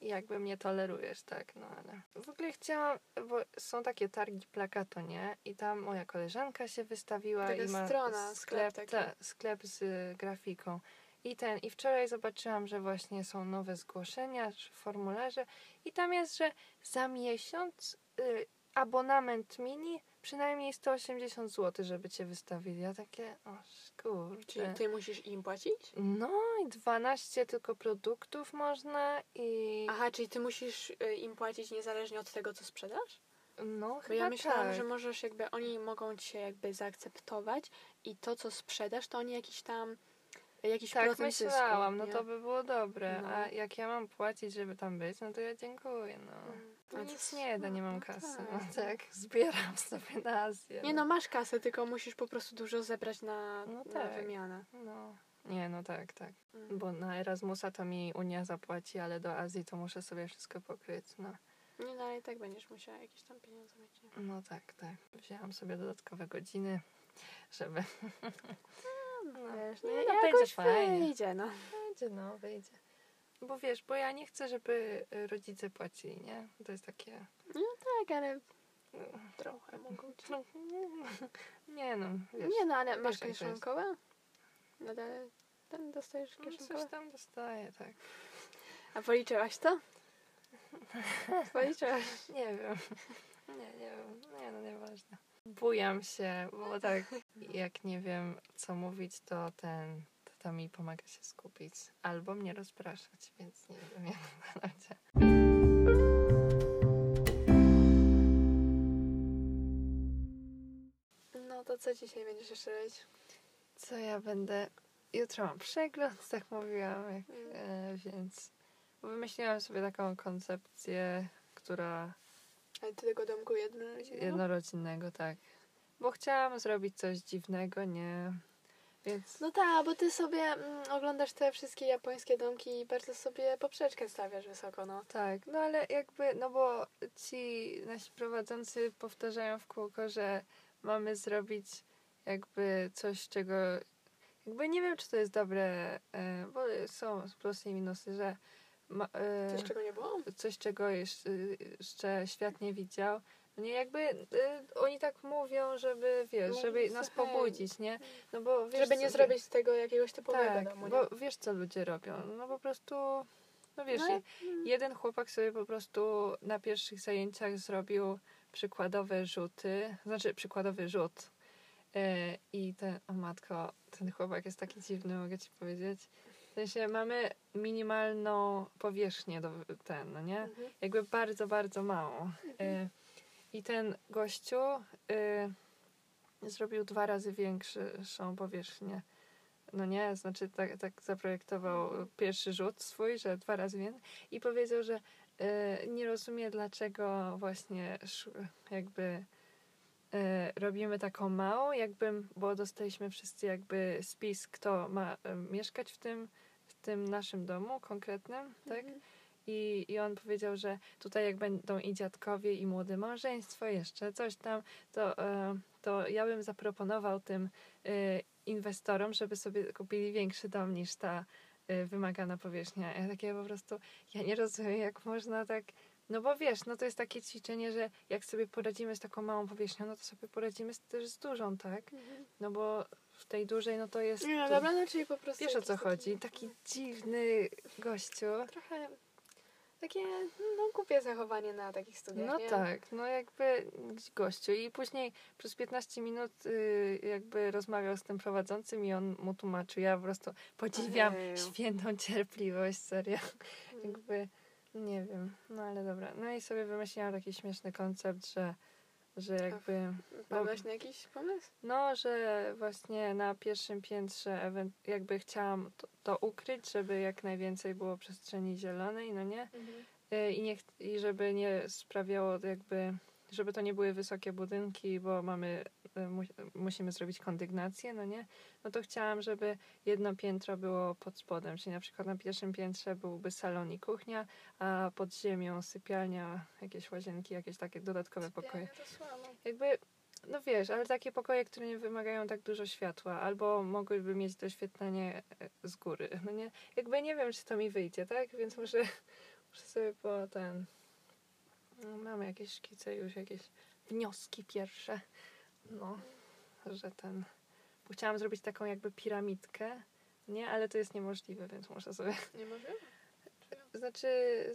Jakby mnie tolerujesz, tak, no ale. W ogóle chciałam, bo są takie targi plakato, nie? I tam moja koleżanka się wystawiła Taka i ma strona, sklep taki. ta, sklep z grafiką. I ten, i wczoraj zobaczyłam, że właśnie są nowe zgłoszenia, formularze i tam jest, że za miesiąc y, abonament mini przynajmniej 180 zł, żeby cię wystawili. Ja takie, o kurczę. Czyli ty musisz im płacić? No i 12 tylko produktów można i... Aha, czyli ty musisz y, im płacić niezależnie od tego, co sprzedasz? No, Bo chyba ja myślałam, tak. że możesz jakby, oni mogą cię jakby zaakceptować i to, co sprzedasz, to oni jakiś tam, jakiś Tak procent myślałam, zysku, no to by było dobre. No. A jak ja mam płacić, żeby tam być, no to ja dziękuję, no. Mm. To A nic nie da, nie mam no kasy. tak. No tak, zbieram sobie na Azję. Nie no, masz kasę, tylko musisz po prostu dużo zebrać na, No na tak. wymianę. No. Nie, no tak, tak. Mm. Bo na Erasmusa to mi Unia zapłaci, ale do Azji to muszę sobie wszystko pokryć. No, Nie, no ale i tak będziesz musiała jakieś tam pieniądze mieć. nie? no tak, tak. Wzięłam sobie dodatkowe godziny, żeby... No, Wiesz, no, nie, no, będzie fajnie. wyjdzie, no. Wyjdzie, no, wyjdzie. Bo wiesz, bo ja nie chcę, żeby y, rodzice płacili, nie? To jest takie... Tak, ale no, trochę mogą ci. no, nie no, wiesz. Nie no, ale masz kieszonkowe? Nadal ten dostajesz No, kieszonkowe? coś tam dostaję, tak. A policzyłaś to? Policzyłaś. Nie wiem. Nie, nie wiem. Nie, no nieważne. Bujam się, bo tak jak nie wiem co mówić, to ten to, mi pomaga się skupić. Albo mnie rozpraszać, więc nie wiem jak na razie. No to co dzisiaj będziesz jeszcze robić? Co ja będę... Jutro mam przegląd, tak mówiłam, jak, Mm. e, więc wymyśliłam sobie taką koncepcję, która Ale ty tego domku jednorodzinnego? jednorodzinnego, tak. Bo chciałam zrobić coś dziwnego, nie? Więc No tak, bo ty sobie mm, oglądasz te wszystkie japońskie domki i bardzo sobie poprzeczkę stawiasz wysoko, no. Tak, no ale jakby, no bo ci nasi prowadzący powtarzają w kółko, że mamy zrobić jakby coś, czego jakby nie wiem, czy to jest dobre, e, bo są plusy i minusy, że ma, e, Coś czego nie było? coś, czego jeszcze, jeszcze świat nie widział. No nie, jakby e, oni tak mówią, żeby, wiesz, No, żeby nas słuchaj. pobudzić, nie? No bo wiesz, Żeby nie co- zrobić z tego jakiegoś typowego tak, domu, bo wiesz, co ludzie robią. No po prostu, no wiesz, No, je- jeden chłopak sobie po prostu na pierwszych zajęciach zrobił przykładowe rzuty, znaczy przykładowy rzut. E, I ten, o matko, ten chłopak jest taki dziwny, mogę ci powiedzieć. W sensie mamy minimalną powierzchnię do ten, no nie? Mhm. Jakby bardzo, bardzo mało. E, I ten gościu e, zrobił dwa razy większą powierzchnię. No nie, znaczy tak, tak zaprojektował pierwszy rzut swój, że dwa razy więcej i powiedział, że e, nie rozumie dlaczego właśnie jakby e, robimy taką małą, jakby, bo dostaliśmy wszyscy jakby spis, kto ma e, mieszkać w tym, w tym naszym domu konkretnym, tak? Mhm. I, I on powiedział, że tutaj jak będą i dziadkowie, i młode małżeństwo, jeszcze coś tam, to, e, to ja bym zaproponował tym e, inwestorom, żeby sobie kupili większy dom niż ta e, wymagana powierzchnia. Ja takie po prostu, ja nie rozumiem, jak można tak. No bo wiesz, no to jest takie ćwiczenie, że jak sobie poradzimy z taką małą powierzchnią, no to sobie poradzimy z, też z dużą, tak? Mhm. No bo w tej dużej, no to jest. Nie, no dobra, no czyli po prostu... wiesz o co chodzi? Taki dziwny gościu. Trochę takie, no głupie zachowanie na takich studiach, No nie? tak, no jakby gościu. I później przez 15 minut y, jakby rozmawiał z tym prowadzącym i on mu tłumaczył. Ja po prostu podziwiam Ojeju. świętą cierpliwość, serio. Mm. Jakby, nie wiem, no ale dobra. No i sobie wymyśliłam taki śmieszny koncept, że, że jakby, Padłaś na jakiś pomysł? no, że właśnie na pierwszym piętrze jakby chciałam to, to ukryć, żeby jak najwięcej było przestrzeni zielonej, no nie? Y, I, nie, I żeby nie sprawiało jakby, żeby to nie były wysokie budynki, bo mamy, mu, musimy zrobić kondygnację, no nie? No to chciałam, żeby jedno piętro było pod spodem, czyli na przykład na pierwszym piętrze byłby salon i kuchnia, a pod ziemią sypialnia, jakieś łazienki, jakieś takie dodatkowe pokoje. to słabo. Jakby, no wiesz, ale takie pokoje, które nie wymagają tak dużo światła, albo mogłyby mieć doświetlenie e, z góry, no nie? Jakby nie wiem, czy to mi wyjdzie, tak? Więc muszę, muszę sobie po ten... No, mamy jakieś szkice już, jakieś wnioski pierwsze. No, że ten... Bo chciałam zrobić taką jakby piramidkę, nie? Ale to jest niemożliwe, więc muszę sobie... Nie może? Znaczy,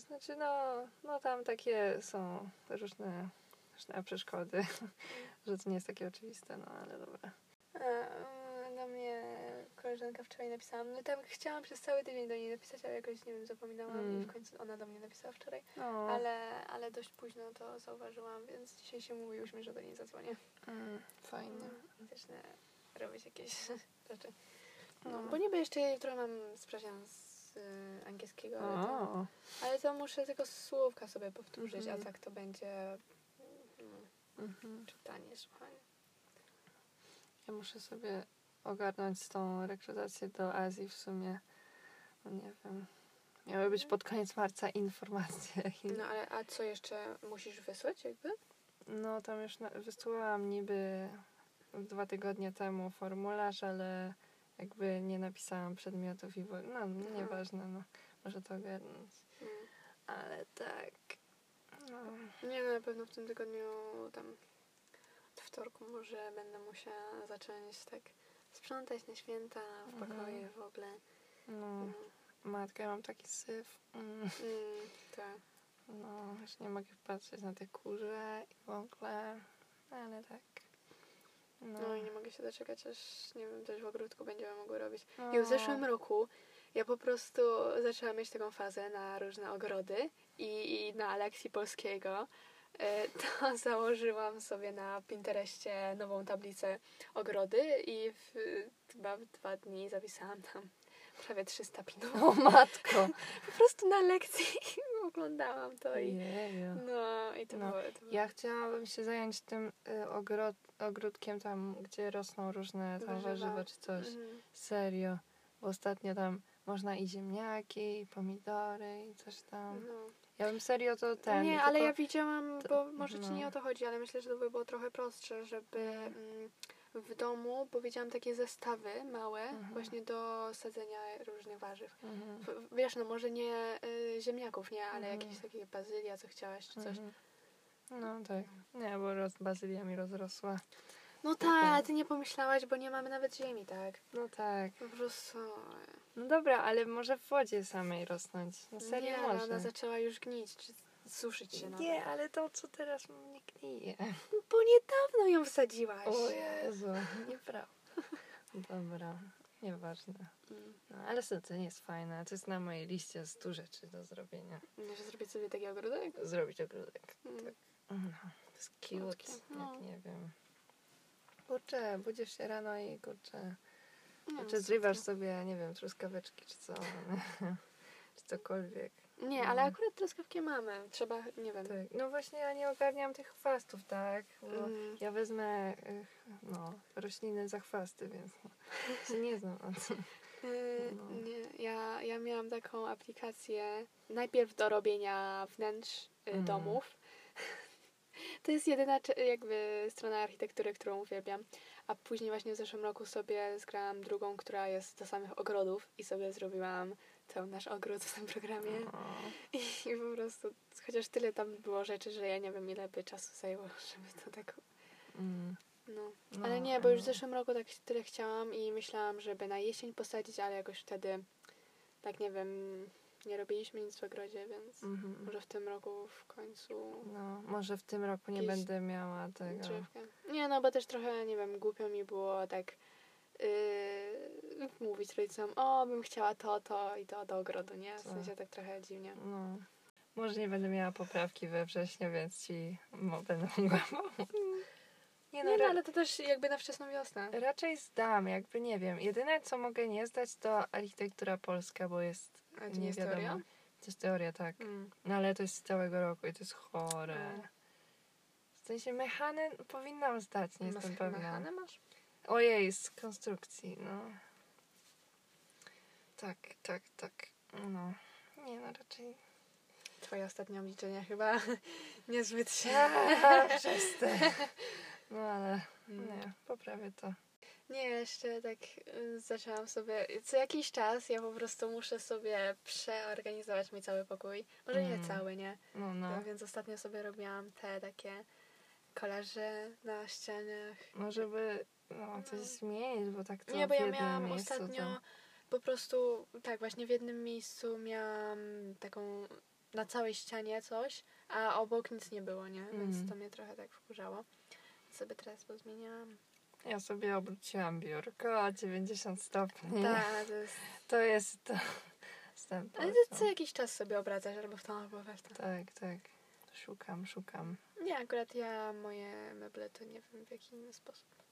znaczy no, no tam takie są różne, różne przeszkody, że to nie jest takie oczywiste, no ale dobra. Koleżanka wczoraj napisała. No tam chciałam przez cały tydzień do niej napisać, ale jakoś, nie wiem, zapominałam i Mm. w końcu ona do mnie napisała wczoraj. No. Ale, ale dość późno to zauważyłam, więc dzisiaj się mówiłyśmy, że do niej zadzwonię. Mm, fajnie. No, I zacznę robić jakieś rzeczy. No. No, bo niby jeszcze jutro mam sprawdzian z y, angielskiego, ale to, ale to muszę tylko słówka sobie powtórzyć, Mhm. a tak to będzie no, mhm. czytanie, słuchanie. Ja muszę sobie ogarnąć tą rekrutację do Azji w sumie. No nie wiem. Miały być pod koniec marca informacje. No ale a co jeszcze musisz wysłać jakby? No tam już na, wysłałam niby dwa tygodnie temu formularz, ale jakby nie napisałam przedmiotów i w ogóle, no nieważne, no może to ogarnąć. Mm. Ale tak. No. Nie no, na pewno w tym tygodniu tam od wtorku może będę musiała zacząć tak sprzątać na święta, w Mhm. pokoje w ogóle. no. Mm. Matka, ja mam taki syf. Mm. Mm, tak. No, już nie mogę patrzeć na te kurze i w ogóle, ale tak. No, No i nie mogę się doczekać, aż nie wiem, coś w ogródku będziemy mogły robić. no. I w zeszłym roku ja po prostu zaczęłam mieć taką fazę na różne ogrody i, i na lekcji polskiego. E, To założyłam sobie na Pinterestie nową tablicę ogrody i w, chyba w dwa dni zapisałam tam prawie 300 pinów. O matko! Po prostu na lekcji oglądałam to i no i to No, było... To było Ja chciałabym się zająć tym y, ogród, ogródkiem tam, gdzie rosną różne tam Warzywa. warzywa czy coś. Mhm. Serio. Bo ostatnio tam można i ziemniaki, i pomidory, i coś tam. No. Ja bym serio to ten. nie, ale ja widziałam, bo może ci no. nie o to chodzi, ale myślę, że to by było trochę prostsze, żeby mm, w domu, bo widziałam takie zestawy małe Mhm. właśnie do sadzenia różnych warzyw. Mhm. Wiesz, no może nie y, ziemniaków, nie, ale Mhm. jakieś takie bazylia, co chciałaś, czy coś. Mhm. No tak. Nie, bo roz, bazylia mi rozrosła. No tak, ty nie pomyślałaś, bo nie mamy nawet ziemi, tak? No tak. Po prostu... No dobra, ale może w wodzie samej rosnąć. No serio nie, może. ona zaczęła już gnić, czy suszyć się nawet. Nie, ale to co teraz nie gnije. Bo niedawno ją wsadziłaś. O Jezu, nieprawda. Dobra, nieważne. Mm. No, ale co, to nie jest fajne. To jest na mojej liście 100 rzeczy do zrobienia. Że zrobić sobie taki ogródek? Zrobić ogródek. Mm. No, to jest cute, Słodkie, no. jak nie wiem. Kurczę, budzisz się rano i kurczę. No, Czy zrywasz sobie, nie wiem, truskaweczki czy co. czy cokolwiek. Nie, ale Mm. akurat truskawki mamy. Trzeba, nie wiem. Tak. No właśnie ja nie ogarniam tych chwastów, tak? Bo Mm. ja wezmę no, rośliny za chwasty, więc no, się nie znam na tym. Yy, No. Nie, ja, ja miałam taką aplikację najpierw do robienia wnętrz y, Mhm. domów. To jest jedyna jakby strona architektury, którą uwielbiam. A później właśnie w zeszłym roku sobie zgrałam drugą, która jest do samych ogrodów i sobie zrobiłam cały nasz ogród w tym programie. I, I po prostu, chociaż tyle tam było rzeczy, że ja nie wiem ile by czasu zajęło, żeby to tak mm, No. no, ale nie, bo już w zeszłym roku tak tyle chciałam i myślałam, żeby na jesień posadzić, ale jakoś wtedy, tak nie wiem, nie robiliśmy nic w ogrodzie, więc Mhm. może w tym roku w końcu No, może w tym roku nie będę miała tego. Nie, no bo też trochę, nie wiem, głupio mi było tak yy, mówić rodzicom, o, bym chciała to, to i to do ogrodu, nie? W sensie tak trochę dziwnie. No. Może nie będę miała poprawki we wrześniu, więc ci będę mogła pomóc. Nie no, Nie, no, ale to też jakby na wczesną wiosnę. raczej zdam, jakby nie wiem. Jedyne co mogę nie zdać to architektura polska, bo jest A to nie, nie jest wiadomo. teoria? To jest teoria, tak. Mm. No ale to jest z całego roku i to jest chore. Mm. W sensie mechany powinnam zdać, nie jestem Mas- pewna. mechanę masz? Ojej, z konstrukcji, no. Tak, tak, tak. No. Nie no, raczej. Twoje ostatnie obliczenia chyba niezbyt się... Przestań. No ale Mm. nie, poprawię to. Nie, jeszcze tak y, zaczęłam sobie. Co jakiś czas ja po prostu muszę sobie przeorganizować mój cały pokój. Może nie Mm. cały, nie? No, no. Tak, więc ostatnio sobie robiłam te takie kolaże na ścianach. No żeby no, coś zmienić, bo tak to Nie, bo ja miałam miejscu ostatnio To... po prostu, tak, właśnie w jednym miejscu miałam taką na całej ścianie coś, a obok nic nie było, nie? Więc Mm. to mnie trochę tak wkurzało. Sobie teraz pozmieniałam. Ja sobie obróciłam biurko o 90 stopni. Tak, to jest... To jest to. Ale ty co jakiś czas sobie obracasz, albo w tą, albo we w tą. Tak, tak. Szukam, szukam. Nie, akurat ja moje meble to nie wiem w jaki inny sposób.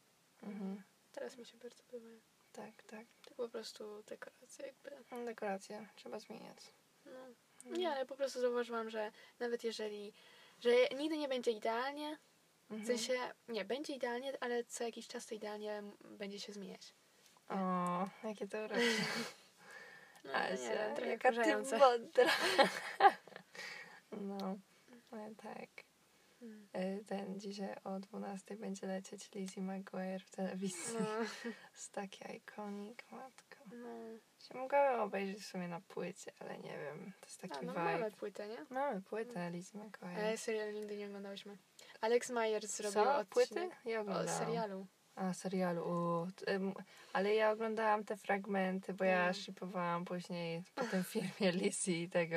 Mhm. Teraz mi się bardzo podobają. Tak, tak. To po prostu dekoracje jakby. No, Dekoracje trzeba zmieniać. No. Mhm. Nie, ale po prostu zauważyłam, że nawet jeżeli, że nigdy nie będzie idealnie, w Mhm. sensie, nie, będzie idealnie, ale co jakiś czas to idealnie będzie się zmieniać. O, jakie to urocze. No, Ale nie, się, trochę jaka ty wkurzające. mądra. No, ale tak. Mm. E, Ten dzisiaj o 12 będzie lecieć Lizzie McGuire w telewizji. No, Jest taki ikonik, matko. no. Się mogłabym obejrzeć w sumie na płycie, ale nie wiem. To jest taki A, no vibe. mamy płytę, nie? Mamy płytę Lizzie McGuire. Ale serial nigdy nie oglądałyśmy. Alex Myers zrobił Co? odcinek Płyty? Ja o serialu. A, serialu. U, ale ja oglądałam te fragmenty, bo ja Mm. shipowałam później po tym filmie Lizzie i tego.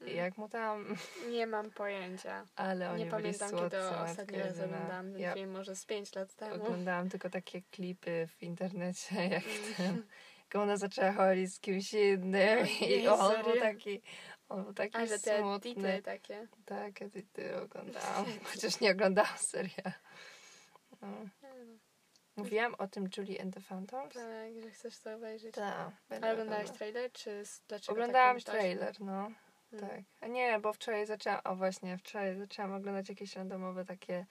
Mm. Jak mu tam... Nie mam pojęcia. Ale oni nie pamiętam, słodcy, kiedy matka ostatni raz jedyna. oglądałam ten Ja film, może z 5 lat temu. oglądałam tylko takie klipy w internecie, jak Mm. ten... Jak ona zaczęła chodzić z kimś innym i on był taki... On był taki A, że te smutny. dity takie. Tak, ja ty, ty oglądałam. Chociaż nie oglądałam serial. No. Mówiłam o tym Julie and the Phantoms? Tak, że chcesz to obejrzeć. Tak. Ale oglądałeś trailer, czy dlaczego Oglądałam tak trailer, no. Mm. Tak. A nie, bo wczoraj zaczęłam, o właśnie, wczoraj zaczęłam oglądać jakieś randomowe takie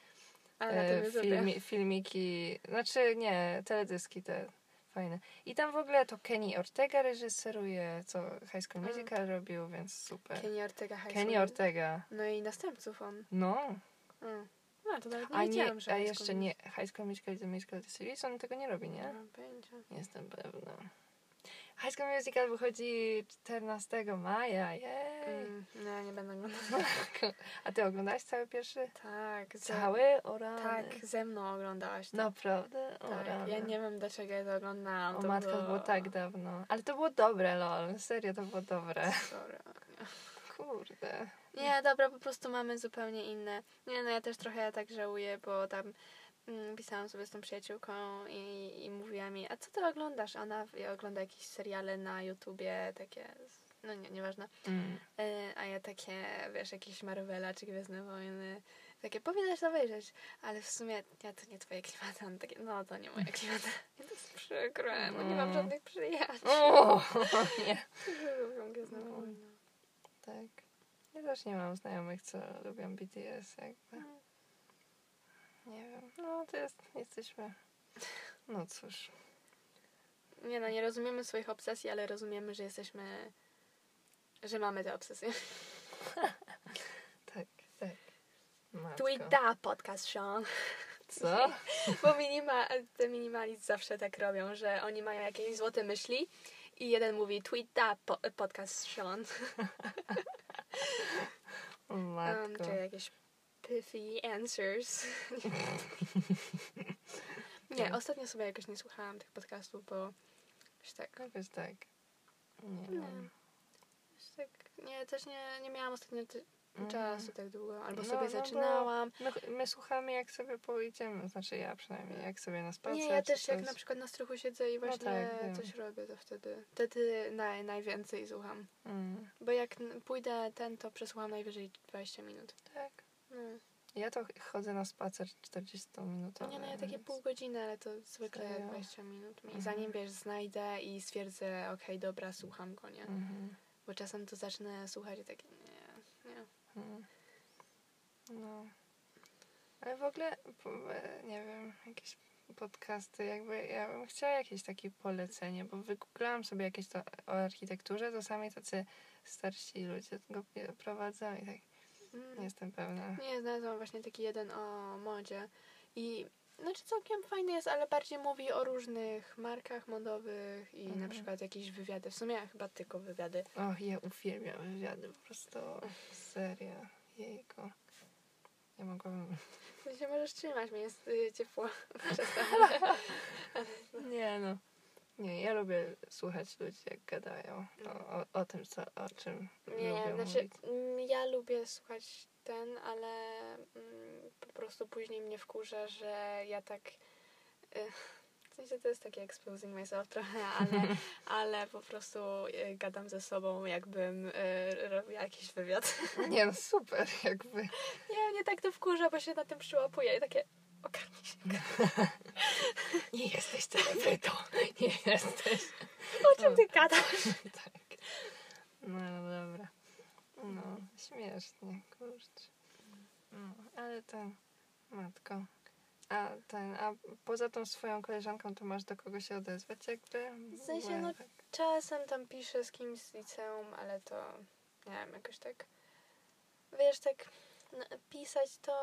e, filmi, filmiki, znaczy nie, teledyski te fajne. I tam w ogóle to Kenny Ortega reżyseruje, co High School Mm. Musical robił, więc super. Kenny Ortega High Kenny School. Ortega. No i następców on. No, Mm. No, to nawet nie a nie, wiedziałam, że a jeszcze nie, High School Musical The Musical The Series, on tego nie robi, Nie nie? mam pojęcia. Nie jestem pewna. High School Musical wychodzi 14 maja, jej. Mm, no, nie będę oglądać. A ty oglądałaś cały pierwszy? Tak, ze, Cały? O rany. tak, ze mną oglądałaś to. Naprawdę? O tak, rany. ja nie wiem dlaczego ja to oglądałam. O to matko, to było tak dawno. Ale to było dobre, lol. Serio, to było dobre. Sorry. Kurde. Nie, dobra, po prostu mamy zupełnie inne. Nie, no ja też trochę tak żałuję, bo tam pisałam sobie z tą przyjaciółką i, i mówiła mi, a co ty oglądasz? Ona ogląda jakieś seriale na YouTubie, takie, no nie, nieważne. Mm. E, a ja takie, wiesz, jakieś Marvela czy Gwiezdne Wojny, takie powinnaś to obejrzeć, ale w sumie ja to nie twoje klimaty. Ona takie, no to nie moje klimaty. To jest przykre, bo nie mam No. żadnych przyjaciół, O, nie. lubią Gwiezdne No. Wojny. Tak. Ja też nie mam znajomych, co lubią BTS, jakby. Mm. Nie wiem. No, to jest, jesteśmy... No cóż. Nie no, nie rozumiemy swoich obsesji, ale rozumiemy, że jesteśmy, że mamy te obsesje. Tak, tak. Matko. Tweet da podcast, Sean. Co? Bo minima, te minimaliści zawsze tak robią, że oni mają jakieś złote myśli i jeden mówi tweet da po, podcast, Sean. O Um, matko. czy jakieś pithy answers. nie, Tak. ostatnio sobie jakoś nie słuchałam tych podcastów, bo już tak, Jakoś tak. Nie Nie. wiem. tak nie, też nie, nie miałam ostatnio ty- Mhm. czasu tak długo, albo No, sobie no zaczynałam. No, ch- my słuchamy jak sobie pojedziemy, znaczy ja przynajmniej, jak sobie na spacer. Nie, ja też jak na przykład na strychu siedzę i właśnie tak, wiem. coś robię, to wtedy, wtedy naj, najwięcej słucham. Mm, Bo jak pójdę ten, to przesłucham najwyżej 20 minut. tak. No. Ja to ch- chodzę na spacer 40 minutowy. Nie no, ja takie pół godziny, ale to zwykle Serio? 20 minut. I Mhm. zanim wiesz, znajdę i stwierdzę, okej, dobra, słucham go, nie? Mhm. Bo czasem to zacznę słuchać i takie, nie, nie. Mm. No. Ale w ogóle, nie wiem, jakieś podcasty, jakby ja bym chciała jakieś takie polecenie, bo wygooglałam sobie jakieś to o architekturze, to sami tacy starsi ludzie go prowadzą i tak Mm. Nie jestem pewna. Nie, znalazłam właśnie taki jeden o modzie i znaczy całkiem fajny jest, ale bardziej mówi o różnych markach modowych i na Mhm. przykład jakieś wywiady. W sumie chyba tylko wywiady. Och, ja uwielbiam wywiady, po prostu serio, jejko. Nie mogłabym... To się możesz trzymać, mi jest y, ciepło. Nie no. Nie, ja lubię słuchać ludzi, jak gadają o, o, o tym, co, o czym Nie, lubią znaczy mówić. mm, ja lubię słuchać ten, ale mm, po prostu później mnie wkurza, że ja tak y, w sensie to jest takie exposing myself trochę, ale, ale po prostu y, gadam ze sobą, jakbym y, robiła jakiś wywiad. Nie no, super, jakby. Nie, mnie tak to wkurza, bo się na tym przyłapuję i takie ogarnij się. Nie jesteś celebrytą. Nie jesteś. O czym ty gadasz? tak. No, no dobra. No, śmiesznie, kurczę. No, ale ten, matko. A ten, a poza tą swoją koleżanką, to masz do kogo się odezwać jakby? W sensie, no- tak- Czasem tam piszę z kimś z liceum, ale to nie wiem, jakoś tak. Wiesz, tak no, pisać to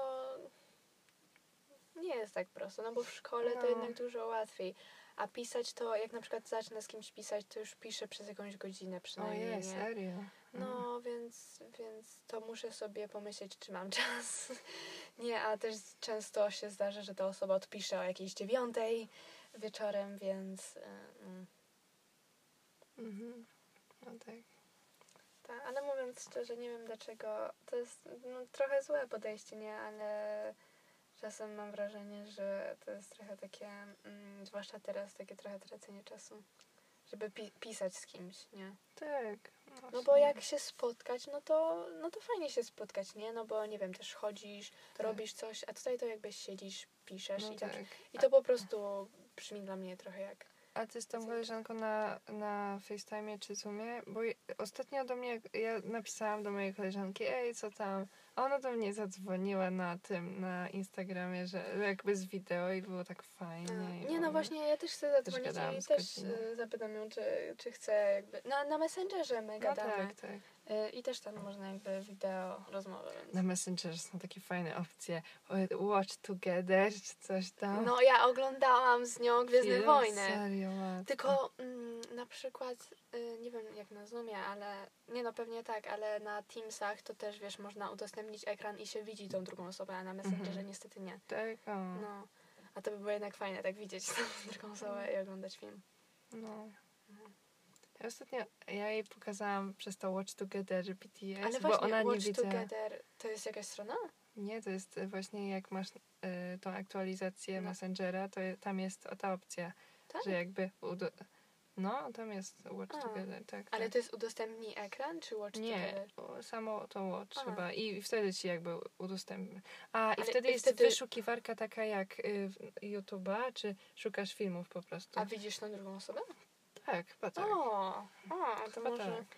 nie jest tak prosto, no bo w szkole to No. jednak dużo łatwiej. A pisać to, jak na przykład zacznę z kimś pisać, to już piszę przez jakąś godzinę przynajmniej. Ojej, serio? No, więc, więc to muszę sobie pomyśleć, czy mam czas. Nie, a też często się zdarza, że ta osoba odpisze o jakiejś dziewiątej wieczorem, więc. y, mm. Mhm. No tak. Tak, ale mówiąc szczerze, nie wiem dlaczego. To jest no, trochę złe podejście, nie? Ale czasem mam wrażenie, że to jest trochę takie, mm, zwłaszcza teraz, takie trochę tracenie czasu. Żeby pi- pisać z kimś, nie? Tak. No bo jak się spotkać, no to, no to fajnie się spotkać, nie? No bo nie wiem, też chodzisz, Tak. robisz coś, a tutaj to jakby siedzisz, piszesz No i, tak, tak. i to po prostu brzmi dla mnie trochę jak. A ty z tą koleżanką na, na FaceTime czy Zoomie? Bo ostatnio do mnie, ja napisałam do mojej koleżanki, ej, co tam? A ona do mnie zadzwoniła na tym, na Instagramie, że jakby z wideo i było tak fajnie. i Nie, no właśnie, ja też chcę zadzwonić gadałam i też godzinę. y, zapytam ją, czy, czy chce jakby. Na, na Messengerze my No gadamy. tak, tak. Y, I też tam można jakby wideo rozmowę. Więc... Na Messengerze są takie fajne opcje. Watch Together czy coś tam. No ja oglądałam z nią Gwiezdne Film, Wojny. Serio. Tylko mm, na przykład, y, nie wiem jak na Zoomie, ale nie no pewnie tak, ale na Teamsach to też wiesz, można udostępnić ekran i się widzi tą drugą osobę, a na Messengerze Mhm. niestety nie. Tak. No. A to by było jednak fajne, tak widzieć tą drugą osobę i oglądać film. No. Ostatnio, ja jej pokazałam przez to Watch Together BTS, Ale bo właśnie, ona nie Watch widziała. Together to jest jakaś strona? Nie, to jest właśnie jak masz e, tą aktualizację No. Messengera, to je, tam jest ta opcja, Tak? że jakby no, tam jest Watch A, Together, tak. Ale tak. to jest udostępnij ekran, czy Watch Nie, Together? o, samo to Watch chyba i wtedy ci jakby udostępni. A, i Ale wtedy i jest wtedy- wyszukiwarka taka jak y, YouTube'a, czy szukasz filmów po prostu. A widzisz tą drugą osobę? Tak, chyba tak. O, o, to Chyba może tak.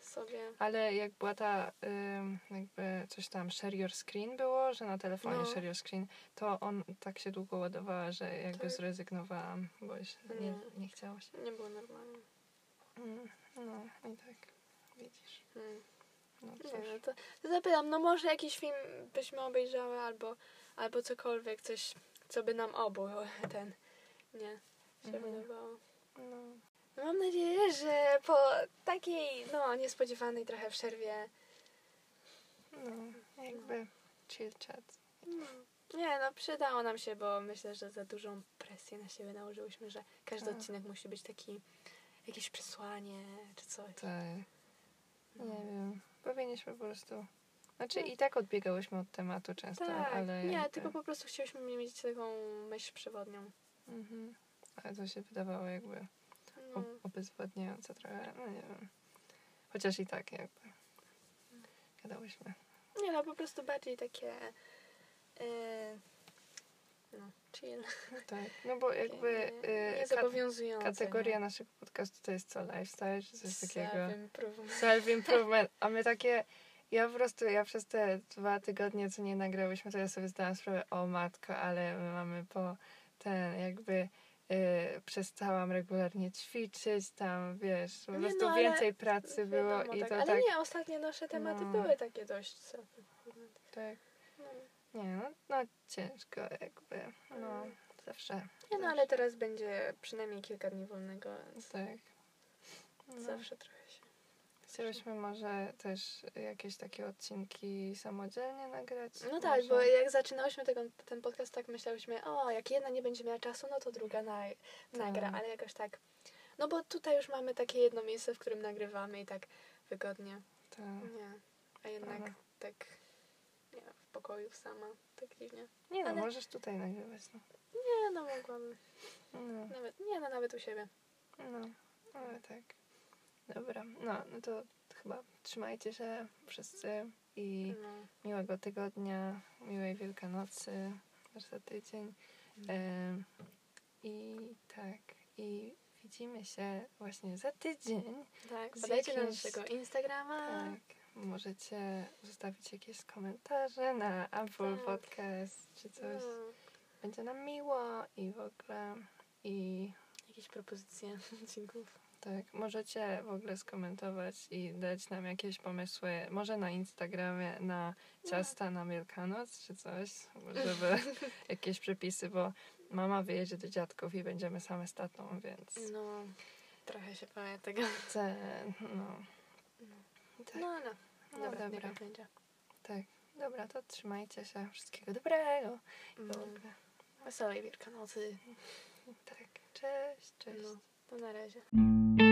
sobie... Ale jak była ta, ym, jakby coś tam share your screen było, że na telefonie No. share your screen, to on tak się długo ładowała, że jakby Tak. zrezygnowałam, bo się nie, Nie. nie chciało się. Nie było normalnie. Mm, No i tak, widzisz. Hmm. No Nie, no to, to zapytam, no może jakiś film byśmy obejrzały albo, albo cokolwiek, coś, co by nam obu ten, nie, się Mhm. No, No mam nadzieję, że po takiej, no, niespodziewanej trochę przerwie, no, jakby chill chat. nie no, przydało nam się, bo myślę, że za dużą presję na siebie nałożyłyśmy, że każdy Tak. odcinek musi być taki, jakieś przesłanie czy coś. Tak, nie wiem, powinniśmy po prostu... Znaczy No. i tak odbiegałyśmy od tematu często, Tak, ale... nie, jakby- tylko po prostu chcieliśmy mieć taką myśl przewodnią. Mhm. Ale to się wydawało jakby obezwładniające trochę, no nie wiem. Chociaż i tak jakby gadałyśmy. Nie no, po prostu bardziej takie. Yy, no, chill. Tak, no bo jakby y, nie zobowiązujące. kategoria naszego podcastu to jest co? Lifestyle czy coś takiego? Self-improvement. Self-improvement. A my takie, ja po prostu, ja przez te dwa tygodnie, co nie nagrałyśmy, to ja sobie zdałam sprawę, o matko, ale my mamy po ten jakby... Y, przestałam regularnie ćwiczyć tam, wiesz, po prostu no, ale więcej pracy było Wiadomo, i tak. to Ale tak, nie, ostatnie nasze tematy No. były takie dość tak, No. nie no, no ciężko jakby, no, Mm. zawsze. Nie no, zawsze. ale teraz będzie przynajmniej kilka dni wolnego, więc Tak. No. zawsze trochę. Chciałyśmy może też jakieś takie odcinki samodzielnie nagrać. No tak, może. bo jak zaczynałyśmy tego, ten podcast, tak myślałyśmy, o, jak jedna nie będzie miała czasu, no to druga na, nagra, Tak. ale jakoś tak. No bo tutaj już mamy takie jedno miejsce, w którym nagrywamy i tak wygodnie. Tak. Nie. A jednak Aha. tak nie, w pokoju sama, tak dziwnie. Nie no, Ale- możesz tutaj nagrywać. No. Nie, no mogłabym. No, Nawet, nie, no nawet u siebie. no, ale tak. Dobra, no, no to chyba trzymajcie się wszyscy i No. miłego tygodnia, miłej Wielkanocy już za tydzień. Em, I tak, i widzimy się właśnie za tydzień. Tak, podajcie jakimś- naszego Instagrama. Tak, możecie zostawić jakieś komentarze na Apple Tak. Podcast czy coś. No, Będzie nam miło i w ogóle. I jakieś propozycje odcinków. Tak, możecie w ogóle skomentować i dać nam jakieś pomysły, może na Instagramie, na ciasta na Wielkanoc czy coś, żeby jakieś przepisy, bo mama wyjedzie do dziadków i będziemy same z tatą, więc No, trochę się boję tego. te, no. Tak, No, no. no Dobra, dobra, będzie. tak. Dobra, to trzymajcie się. Wszystkiego dobrego. Mm. Wesołej Wielkanocy. Tak. Cześć, cześć. No, to na razie.